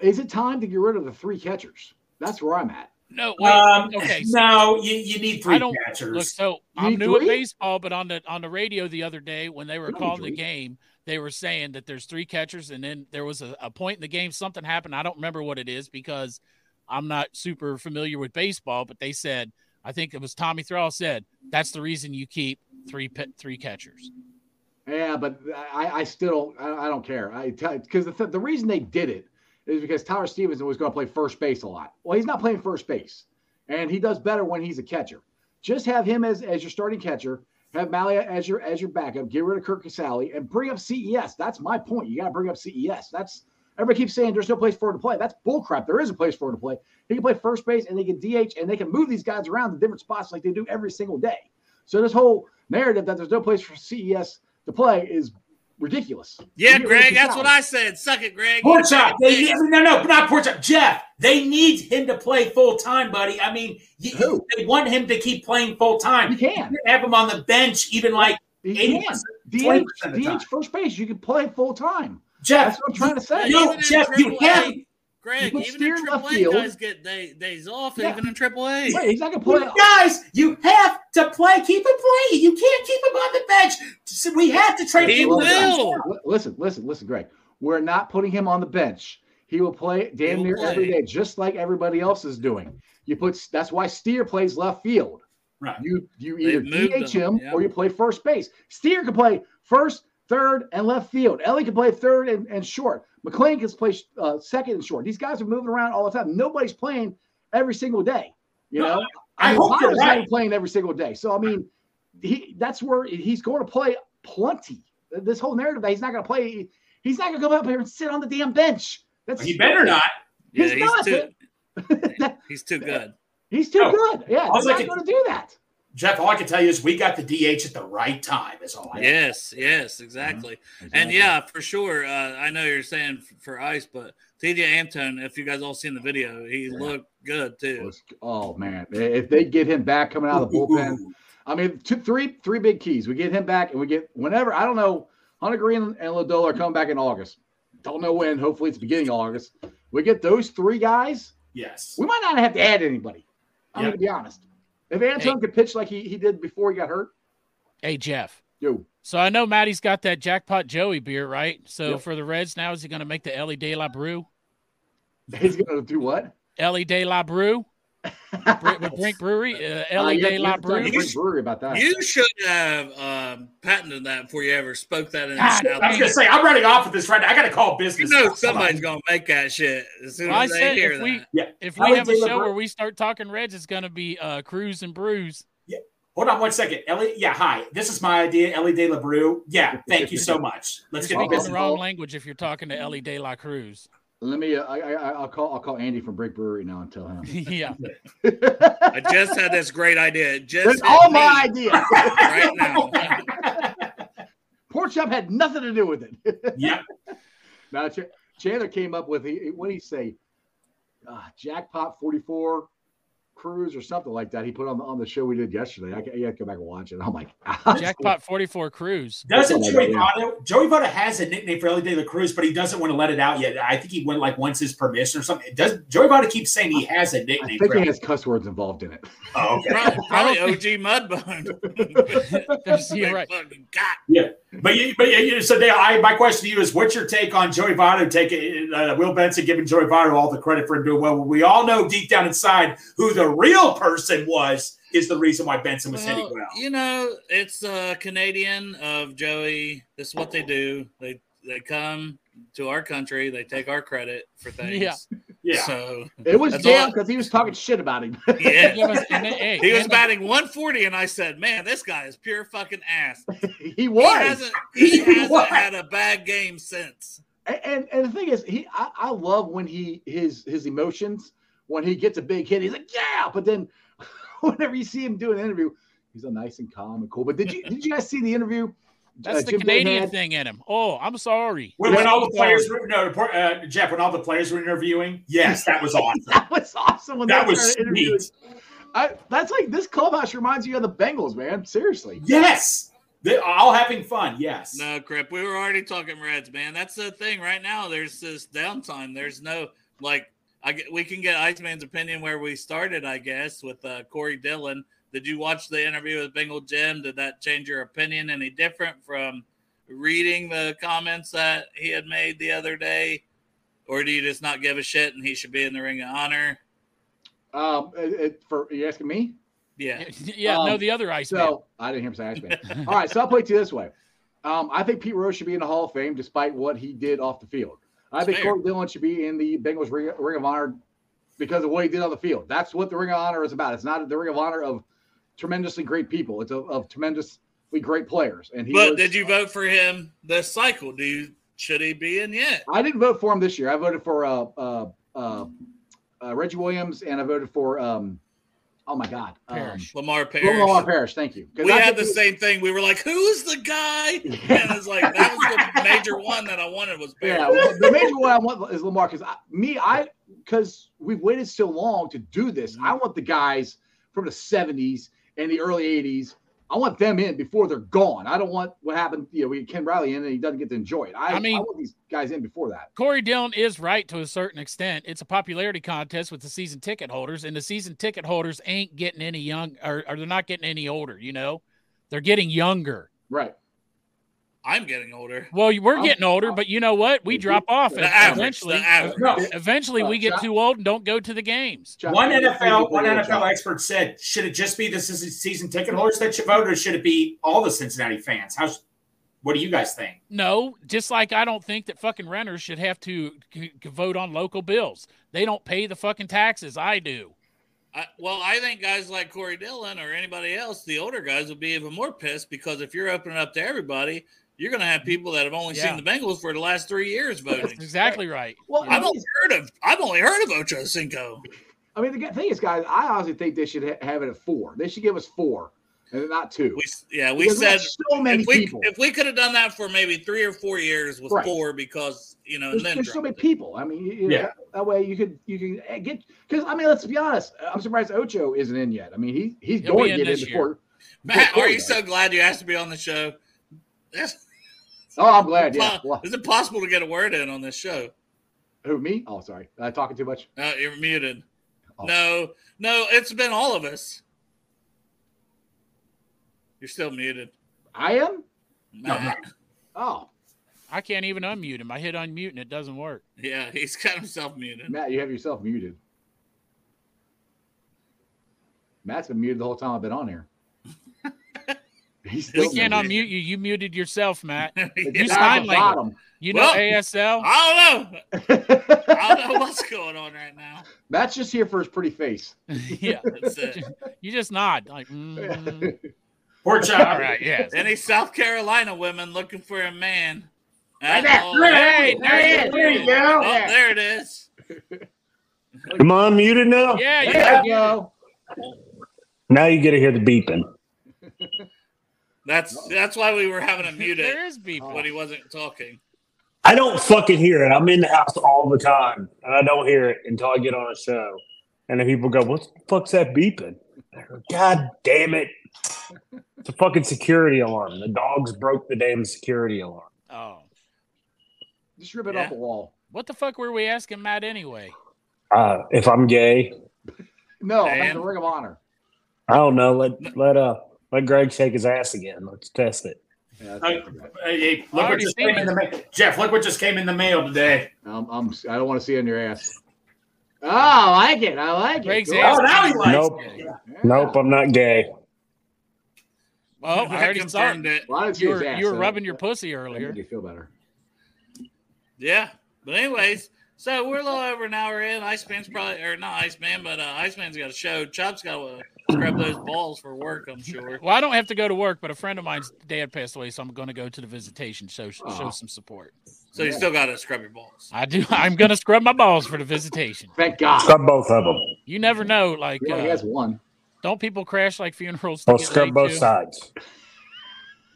Speaker 6: Is it time to get rid of the three catchers? That's where I'm at.
Speaker 3: No, wait.
Speaker 4: Um,
Speaker 3: okay. so
Speaker 4: no, you, you need three
Speaker 3: I don't
Speaker 4: catchers.
Speaker 3: look. So
Speaker 6: You
Speaker 3: I'm
Speaker 6: need
Speaker 3: new at baseball, but on the on the radio the other day when they were
Speaker 6: You
Speaker 3: calling
Speaker 6: need
Speaker 3: the game, they were saying that there's three catchers, and then there was a, a point in the game something happened. I don't remember what it is because I'm not super familiar with baseball, but they said I think it was Tommy Thrall said that's the reason you keep three pe- three catchers.
Speaker 6: Yeah, but I, I still don't. I, I don't care. I because the th- the reason they did it is because Tyler Stephenson was going to play first base a lot. Well, he's not playing first base, and he does better when he's a catcher. Just have him as, as your starting catcher. Have Maile as your as your backup. Get rid of Curt Casali and bring up CES. That's my point. You got to bring up CES. That's everybody keeps saying there's no place for him to play. That's bullcrap. There is a place for him to play. He can play first base and they can DH and they can move these guys around to different spots like they do every single day. So this whole narrative that there's no place for CES to play is ridiculous.
Speaker 2: Yeah,
Speaker 6: You get rid of
Speaker 2: Greg, that's
Speaker 6: Casali.
Speaker 2: what I said. Suck it, Greg.
Speaker 4: Pork chop. They,
Speaker 2: Yeah.
Speaker 4: no, no, not pork chop. Jeff, they need him to play full time, buddy. I mean, you,
Speaker 6: Who?
Speaker 4: they want him to keep playing full time.
Speaker 6: You can.
Speaker 4: have him on the bench, even like
Speaker 6: You
Speaker 4: 80%,
Speaker 6: can.
Speaker 4: 20%
Speaker 6: DH,
Speaker 4: of the time.
Speaker 6: DH first base. You can play full time.
Speaker 4: Jeff.
Speaker 6: That's what I'm trying to say.
Speaker 4: No, Jeff, you have.
Speaker 2: Greg, even
Speaker 6: Steer
Speaker 2: in
Speaker 6: in left
Speaker 2: AAA
Speaker 6: field.
Speaker 2: guys get day, days off,
Speaker 6: Yeah.
Speaker 2: even in AAA.
Speaker 6: Wait, he's not gonna play.
Speaker 4: Guys, you have to play. Keep him playing. You can't keep him on the bench. So we have to trade
Speaker 2: He
Speaker 4: him.
Speaker 2: will.
Speaker 6: Listen, listen, listen, Greg. We're not putting him on the bench. He will play damn
Speaker 2: He will
Speaker 6: near
Speaker 2: play.
Speaker 6: every day, just like everybody else is doing. You put that's why Steer plays left field.
Speaker 4: Right.
Speaker 6: You you either
Speaker 2: moved
Speaker 6: DH
Speaker 2: him,
Speaker 6: him
Speaker 2: yeah.
Speaker 6: or you play first base. Steer can play first, third, and left field. Elly can play third and, and short. McLain can play uh, second and short. These guys are moving around all the time. Nobody's playing every single day. You
Speaker 4: No,
Speaker 6: know,
Speaker 4: I
Speaker 6: mean,
Speaker 4: hope you're
Speaker 6: not
Speaker 4: right.
Speaker 6: playing every single day. So I mean, he that's where he's going to play plenty. This whole narrative that he's not going to play, he's not going to come up here and sit on the damn bench. That's
Speaker 4: He better not.
Speaker 2: Yeah,
Speaker 6: He's
Speaker 2: he's,
Speaker 6: not.
Speaker 2: too he's too good.
Speaker 6: He's too
Speaker 4: No.
Speaker 6: good. Yeah,
Speaker 4: I was
Speaker 6: he's
Speaker 4: like
Speaker 6: not going to do that.
Speaker 4: Jeff, all I can tell you is we got the DH at the right time. Is all I
Speaker 2: Yes, yes, exactly. And yeah, for sure. Uh, I know you're saying for ice, but Tejay Antone, if you guys all seen the video, he looked good too.
Speaker 6: Was- Oh man, if they get him back coming out of the bullpen, I mean, two, three, three big keys. We get him back, and we get whenever. I don't know. Hunter Greene and Lodolo are coming back in August. Don't know when. Hopefully, it's beginning of August. We get those three guys.
Speaker 4: Yes.
Speaker 6: We might not have to add anybody. I'm
Speaker 4: Yeah.
Speaker 6: going to be honest. If Antone could pitch like he, he did before he got hurt,
Speaker 3: Hey Jeff.
Speaker 6: yo,
Speaker 3: So I know Maddie's got that jackpot Joey beer, right? So
Speaker 6: Yep.
Speaker 3: for the Reds now, is he going to make the Ellie De La Brew?
Speaker 6: he's going to do what?
Speaker 3: Ellie De La Brew Br- with Brink Brewery, uh,
Speaker 6: Uh,
Speaker 3: Ellie
Speaker 6: yeah, you
Speaker 3: La
Speaker 6: have to talk
Speaker 3: Brew.
Speaker 6: Brewery about that.
Speaker 2: You should have um, patented that before you ever spoke that in.
Speaker 3: God,
Speaker 2: out
Speaker 4: I was gonna say I'm running off with this right now. I got to call
Speaker 2: You
Speaker 4: business.
Speaker 2: know somebody's gonna make that shit as soon
Speaker 3: Well, I
Speaker 2: they
Speaker 3: said
Speaker 2: hear
Speaker 3: if we.
Speaker 4: Yeah.
Speaker 3: if we
Speaker 4: Ellie
Speaker 3: have a show
Speaker 4: Brew-
Speaker 3: where we start talking Reds, it's going to be uh, Cruise and Brews.
Speaker 4: Hold on one second, Ellie. Yeah, hi. This is my idea, Ellie De La Brew. Yeah, thank you so much. Let's get
Speaker 3: speaking the wrong language if you're talking to Elly De La Cruz.
Speaker 6: Let me. Uh, I, I, I'll call. I'll call Andy from Brink Brewery now and tell him.
Speaker 3: yeah.
Speaker 2: I just had this great idea. Just
Speaker 6: That's all my idea.
Speaker 2: right now.
Speaker 6: Pork chop had nothing to do with it.
Speaker 4: yeah,
Speaker 6: now Ch- Chandler came up with he, what did he say? Uh, jackpot forty four cruise or something like that. He put on the on the show we did yesterday. I, I got to go back and watch it. Oh I'm like,
Speaker 3: Jackpot 44 Cruise.
Speaker 4: doesn't Joey
Speaker 6: like
Speaker 4: Votto? Joey Votto has a nickname for Elly De La Cruz, but he doesn't want to let it out yet. I think he went like once his permission or something. Does Joey Votto keeps saying he has a nickname?
Speaker 6: I think
Speaker 4: For
Speaker 6: he has cuss words involved in it.
Speaker 4: oh, okay.
Speaker 2: Probably, probably OG Mudbone.
Speaker 3: There's- you're right.
Speaker 2: God.
Speaker 4: Yeah, but you, but you, so Dale, I, my question to you is, what's your take on Joey Votto taking uh, Will Benson giving Joey Votto all the credit for him doing well? We all know deep down inside who the real person was is the reason why Benson was hitting
Speaker 2: Well,
Speaker 4: well.
Speaker 2: you know, it's uh, Canadian of Joey. This is what they do. They they come to our country. They take our credit for things.
Speaker 3: Yeah.
Speaker 4: Yeah,
Speaker 2: So
Speaker 6: It was
Speaker 2: That's
Speaker 6: damn because he was talking shit about him.
Speaker 2: yeah.
Speaker 3: Yeah, but- and then- hey,
Speaker 2: He was
Speaker 3: and-
Speaker 2: batting 140, and I said, "Man, this guy is pure fucking ass."
Speaker 6: he
Speaker 2: He
Speaker 6: was.
Speaker 2: hasn't, he
Speaker 6: He
Speaker 2: hasn't
Speaker 6: was.
Speaker 2: had a bad game since.
Speaker 6: And, and and the thing is, he I, I love when he his his emotions when he gets a big hit, he's like yeah. But then whenever you see him do an interview, he's a nice and calm and cool. But did you did you guys see the interview?
Speaker 3: That's
Speaker 6: uh,
Speaker 3: the
Speaker 6: Jim
Speaker 3: Canadian
Speaker 6: had?
Speaker 3: thing in him. Oh, I'm sorry.
Speaker 4: when, when all the players were no, uh, Jeff, when all the players were interviewing, yes, that was awesome.
Speaker 6: That was awesome when
Speaker 4: that was
Speaker 6: started
Speaker 4: sweet.
Speaker 6: I, that's like this clubhouse reminds you of the Bengals, man. Seriously.
Speaker 4: Yes, They're all having fun, yes.
Speaker 2: No, Crip, we were already talking Reds, man. That's the thing. Right now, there's this downtime. There's no like. I get, we can get Iceman's opinion where we started, I guess, with uh, Corey Dillon. Did you watch the interview with Bengal Jim? Did that change your opinion any different from reading the comments that he had made the other day, or do you just not give a shit and he should be in the Ring of Honor?
Speaker 6: Um, it, it- for you asking me?
Speaker 2: Yeah,
Speaker 3: yeah, no,
Speaker 6: Um,
Speaker 3: the other ice
Speaker 6: So I didn't hear him say Iceman. All right, so I'll put it to you this way. Um, I think Pete Rose should be in the Hall of Fame despite what he did off the field. I think
Speaker 2: Fair.
Speaker 6: Corey Dillon should be in the Bengals Ring, Ring of Honor because of what he did on the field. That's what the Ring of Honor is about. It's not the Ring of Honor of tremendously great people. It's of, of tremendously great players. And he
Speaker 2: but
Speaker 6: was-
Speaker 2: did you vote for him this cycle? Do you should he be in yet?
Speaker 6: I didn't vote for him this year. I voted for uh, uh, uh, uh, Reggie Williams and I voted for um, oh my God, um,
Speaker 3: Parrish.
Speaker 2: Lamar Parrish.
Speaker 6: Lamar Parrish. Thank you.
Speaker 2: We
Speaker 6: I
Speaker 2: had the
Speaker 6: he-
Speaker 2: same thing. We were like, "Who's the guy?" And it's like that was the major one that I wanted was Parrish.
Speaker 6: Yeah, well, the major one I want is Lamar because me, I because we've waited so long to do this. I want the guys from the '70s and the early '80s. I want them in before they're gone. I don't want what happened. You know, we get Ken Riley in and he doesn't get to enjoy it. I,
Speaker 3: I mean-
Speaker 6: I want these guys in before that.
Speaker 3: Corey Dillon is right to a certain extent. It's a popularity contest with the season ticket holders, and the season ticket holders ain't getting any young, or, or they're not getting any older. You know, they're getting younger.
Speaker 6: Right.
Speaker 2: I'm getting older.
Speaker 3: Well, we're
Speaker 6: I'm-
Speaker 3: getting older, but you know what? We drop off,
Speaker 2: The
Speaker 3: and
Speaker 2: average,
Speaker 3: eventually,
Speaker 2: the average.
Speaker 4: No.
Speaker 3: eventually, we get
Speaker 6: Uh,
Speaker 3: too old and don't go to the games.
Speaker 6: Chuck,
Speaker 4: One
Speaker 6: you- you
Speaker 4: NFL, one NFL
Speaker 6: job.
Speaker 4: expert said, should it just be the se- season ticket holders that should vote, or should it be all the Cincinnati fans? How? What do you guys think?
Speaker 3: No, just like I don't think that fucking renters should have to c- c- vote on local bills. They don't pay the fucking taxes. I do.
Speaker 2: I, well, I think guys like Corey Dillon or anybody else, the older guys, would be even more pissed because if you're opening up to everybody, you're going to have people that have only
Speaker 3: Yeah.
Speaker 2: seen the Bengals for the last three years voting.
Speaker 3: That's
Speaker 2: voting.
Speaker 3: exactly right.
Speaker 6: Well,
Speaker 2: I've
Speaker 6: I
Speaker 2: only heard of I've only heard of Ocho Cinco.
Speaker 6: I mean, the thing is, guys, I honestly think they should ha- have it at four. They should give us four and not two.
Speaker 2: We yeah we
Speaker 6: Because
Speaker 2: said
Speaker 6: so many
Speaker 2: if we
Speaker 6: people.
Speaker 2: if we could have done that for maybe three or four years with
Speaker 6: Right.
Speaker 2: four because you know
Speaker 6: There's,
Speaker 2: and then
Speaker 6: there's so many
Speaker 2: it.
Speaker 6: people. I mean, you, you know,
Speaker 4: Yeah.
Speaker 6: that way you could you can eh, get because I mean, let's be honest. I'm surprised Ocho isn't in yet. I mean, he he's
Speaker 3: He'll
Speaker 6: going to get in
Speaker 3: this
Speaker 6: before.
Speaker 2: Matt,
Speaker 6: Corey
Speaker 2: are you
Speaker 6: does.
Speaker 2: so glad you asked to be on the show? Yes.
Speaker 6: Oh, I'm glad. Yeah.
Speaker 2: Po- Is it possible to get a word in on this show?
Speaker 6: who me? Oh, sorry. Am I talking too much?
Speaker 2: Uh, you're muted.
Speaker 6: Oh.
Speaker 2: No, no, it's been all of us. You're still muted.
Speaker 6: I am.
Speaker 2: Matt.
Speaker 6: Oh,
Speaker 3: I can't even unmute him. I hit unmute and it doesn't work.
Speaker 2: Yeah, he's got himself muted.
Speaker 6: Matt, you have yourself muted. Matt's been muted the whole time I've been on here. He's
Speaker 3: We can't
Speaker 6: muted.
Speaker 3: unmute you. You muted yourself, Matt.
Speaker 6: It's
Speaker 3: You
Speaker 2: Yeah,
Speaker 6: down
Speaker 3: sign
Speaker 6: at
Speaker 3: language. You know
Speaker 2: Well-
Speaker 3: ASL.
Speaker 2: I don't know. I don't know what's going on right now.
Speaker 6: Matt's just here for his pretty face.
Speaker 3: yeah,
Speaker 2: That's it.
Speaker 3: you just nod like. mm.
Speaker 4: Poor child.
Speaker 3: All right, yes.
Speaker 2: Any South Carolina women looking for a man?
Speaker 6: Right there.
Speaker 2: Oh,
Speaker 3: Hey, there he is.
Speaker 4: There you go.
Speaker 2: Oh, there it is.
Speaker 5: Am I muted now?
Speaker 3: Yeah,
Speaker 6: There
Speaker 3: yeah.
Speaker 6: you go.
Speaker 5: Now you get to hear the beeping.
Speaker 2: That's that's why we were having a mute
Speaker 3: there is
Speaker 2: it
Speaker 3: is people.
Speaker 2: when he wasn't talking.
Speaker 5: I don't fucking hear it. I'm in the house all the time, and I don't hear it until I get on a show. And then people go, "What the fuck's that beeping?" Go, God damn it! It's a fucking security alarm. The dogs broke the damn security alarm.
Speaker 3: Oh,
Speaker 6: Just rip it
Speaker 2: Yeah.
Speaker 6: off the wall.
Speaker 3: what the fuck were we asking Matt anyway?
Speaker 5: Uh, if I'm gay,
Speaker 6: No,
Speaker 2: Dan?
Speaker 6: that's the Ring of Honor.
Speaker 5: I don't know. Let let uh let Greg shake his ass again. Let's test it.
Speaker 6: Yeah,
Speaker 4: Hey, hey, hey, look what just
Speaker 3: seen
Speaker 4: came in the mail. Jeff, look what just came in the mail today.
Speaker 6: um, I'm, I don't want to see it on your ass. Oh, I like it. I like
Speaker 3: Greg's
Speaker 6: it.
Speaker 3: ass.
Speaker 4: Oh, now he likes
Speaker 5: Nope.
Speaker 4: it.
Speaker 6: Yeah.
Speaker 5: Nope, I'm not gay.
Speaker 3: Well, I already saw
Speaker 2: confirmed
Speaker 3: it.
Speaker 2: it.
Speaker 6: Well, didn't
Speaker 3: You were
Speaker 6: ass,
Speaker 3: you were
Speaker 6: so
Speaker 3: rubbing
Speaker 6: that-
Speaker 3: your pussy
Speaker 6: that
Speaker 3: earlier.
Speaker 6: made you feel better.
Speaker 2: Yeah. But anyways, so we're a little over an hour in. Iceman's probably or not Iceman, but uh, Iceman's got a show. Chop's got to scrub those balls for work, I'm sure.
Speaker 3: Well, I don't have to go to work, but a friend of mine's dad passed away, so I'm going to go to the visitation, show show some support.
Speaker 2: So you still got to scrub your balls.
Speaker 3: I do. I'm going to scrub my balls for the visitation.
Speaker 6: Thank God.
Speaker 5: Scrub both of them.
Speaker 3: You never know. Like,
Speaker 6: He only
Speaker 3: uh,
Speaker 6: has one.
Speaker 3: don't people crash like funerals? to
Speaker 5: I'll scrub both
Speaker 3: too?
Speaker 5: sides.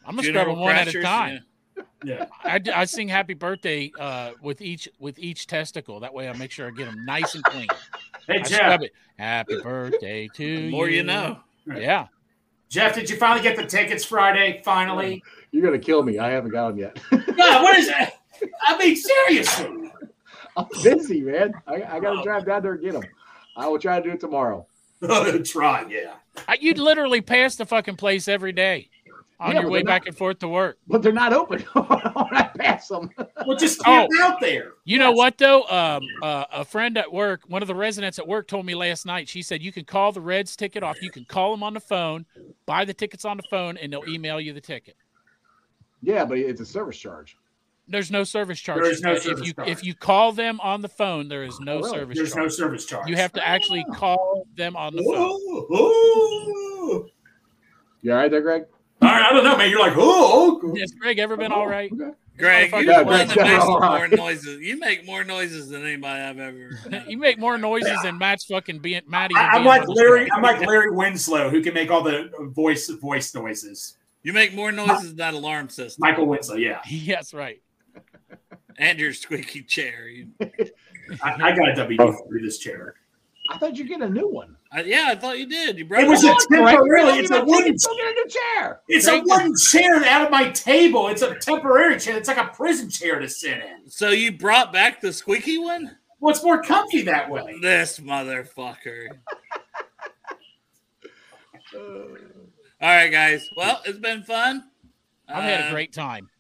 Speaker 3: I'm gonna scrub
Speaker 2: Funeral
Speaker 3: them one at a time.
Speaker 4: Yeah.
Speaker 3: I, d- I sing happy birthday uh, with each with each testicle. That way, I make sure I get them nice and clean.
Speaker 4: Hey, Jeff.
Speaker 3: Happy birthday to
Speaker 2: yeah. The
Speaker 3: you.
Speaker 2: more you know.
Speaker 3: Yeah.
Speaker 4: Jeff, did you finally get the tickets Friday? Finally?
Speaker 6: You're gonna kill me. I haven't got them yet.
Speaker 4: no, what is that? I mean, seriously.
Speaker 6: I'm busy, man. I, I got to oh. drive down there and get them. I will try to do it tomorrow.
Speaker 4: Try, yeah.
Speaker 3: I- You'd literally pass the fucking place every day on
Speaker 6: Yeah,
Speaker 3: your way
Speaker 6: they're
Speaker 3: back
Speaker 6: not-
Speaker 3: and forth to work.
Speaker 6: But they're not open when I pass them.
Speaker 4: Well, just camp out there.
Speaker 3: You know what though? Um, uh, a friend at work, one of the residents at work, told me last night. She said you can call the Reds ticket off. You can call them on the phone, buy the tickets on the phone, and they'll email you the ticket.
Speaker 6: Yeah, but it's a service charge.
Speaker 3: There's no service charge.
Speaker 4: There is no
Speaker 3: if
Speaker 4: service
Speaker 3: you
Speaker 4: charge.
Speaker 3: if you call them on the phone, there is no
Speaker 6: Oh, really?
Speaker 3: service
Speaker 4: There's no
Speaker 3: charge.
Speaker 4: service charge.
Speaker 3: You have to actually call them on the phone.
Speaker 4: Ooh, ooh.
Speaker 6: You all right there, Greg?
Speaker 4: All right, I don't know, man. You're like, oh,
Speaker 3: Has Greg ever been all right?
Speaker 6: Okay.
Speaker 2: Greg, you're
Speaker 6: Yeah,
Speaker 2: the one makes more noises. You make more noises than anybody I've ever.
Speaker 3: You make more noises than Matt's fucking being Matt.
Speaker 4: I, I'm like Larry. I'm like Larry Winslow, who can make all the voice voice noises.
Speaker 2: You make more noises than that alarm system
Speaker 4: Michael Winslow, yeah.
Speaker 3: Yes, right.
Speaker 2: and your squeaky chair.
Speaker 4: I, I got a WD through this chair.
Speaker 6: I thought you'd get a new one.
Speaker 2: I, yeah, I thought you did. You broke
Speaker 4: It was a temporarily. It's a
Speaker 6: Greg,
Speaker 4: wooden.
Speaker 6: Go get a chair.
Speaker 4: It's a wooden chair out of my table. It's a temporary chair. It's like a prison chair to sit in.
Speaker 2: So you brought back the squeaky one?
Speaker 4: Well, it's more comfy that way.
Speaker 2: This motherfucker. All right, guys. Well, it's been fun.
Speaker 3: I've had
Speaker 2: Uh,
Speaker 3: a great time.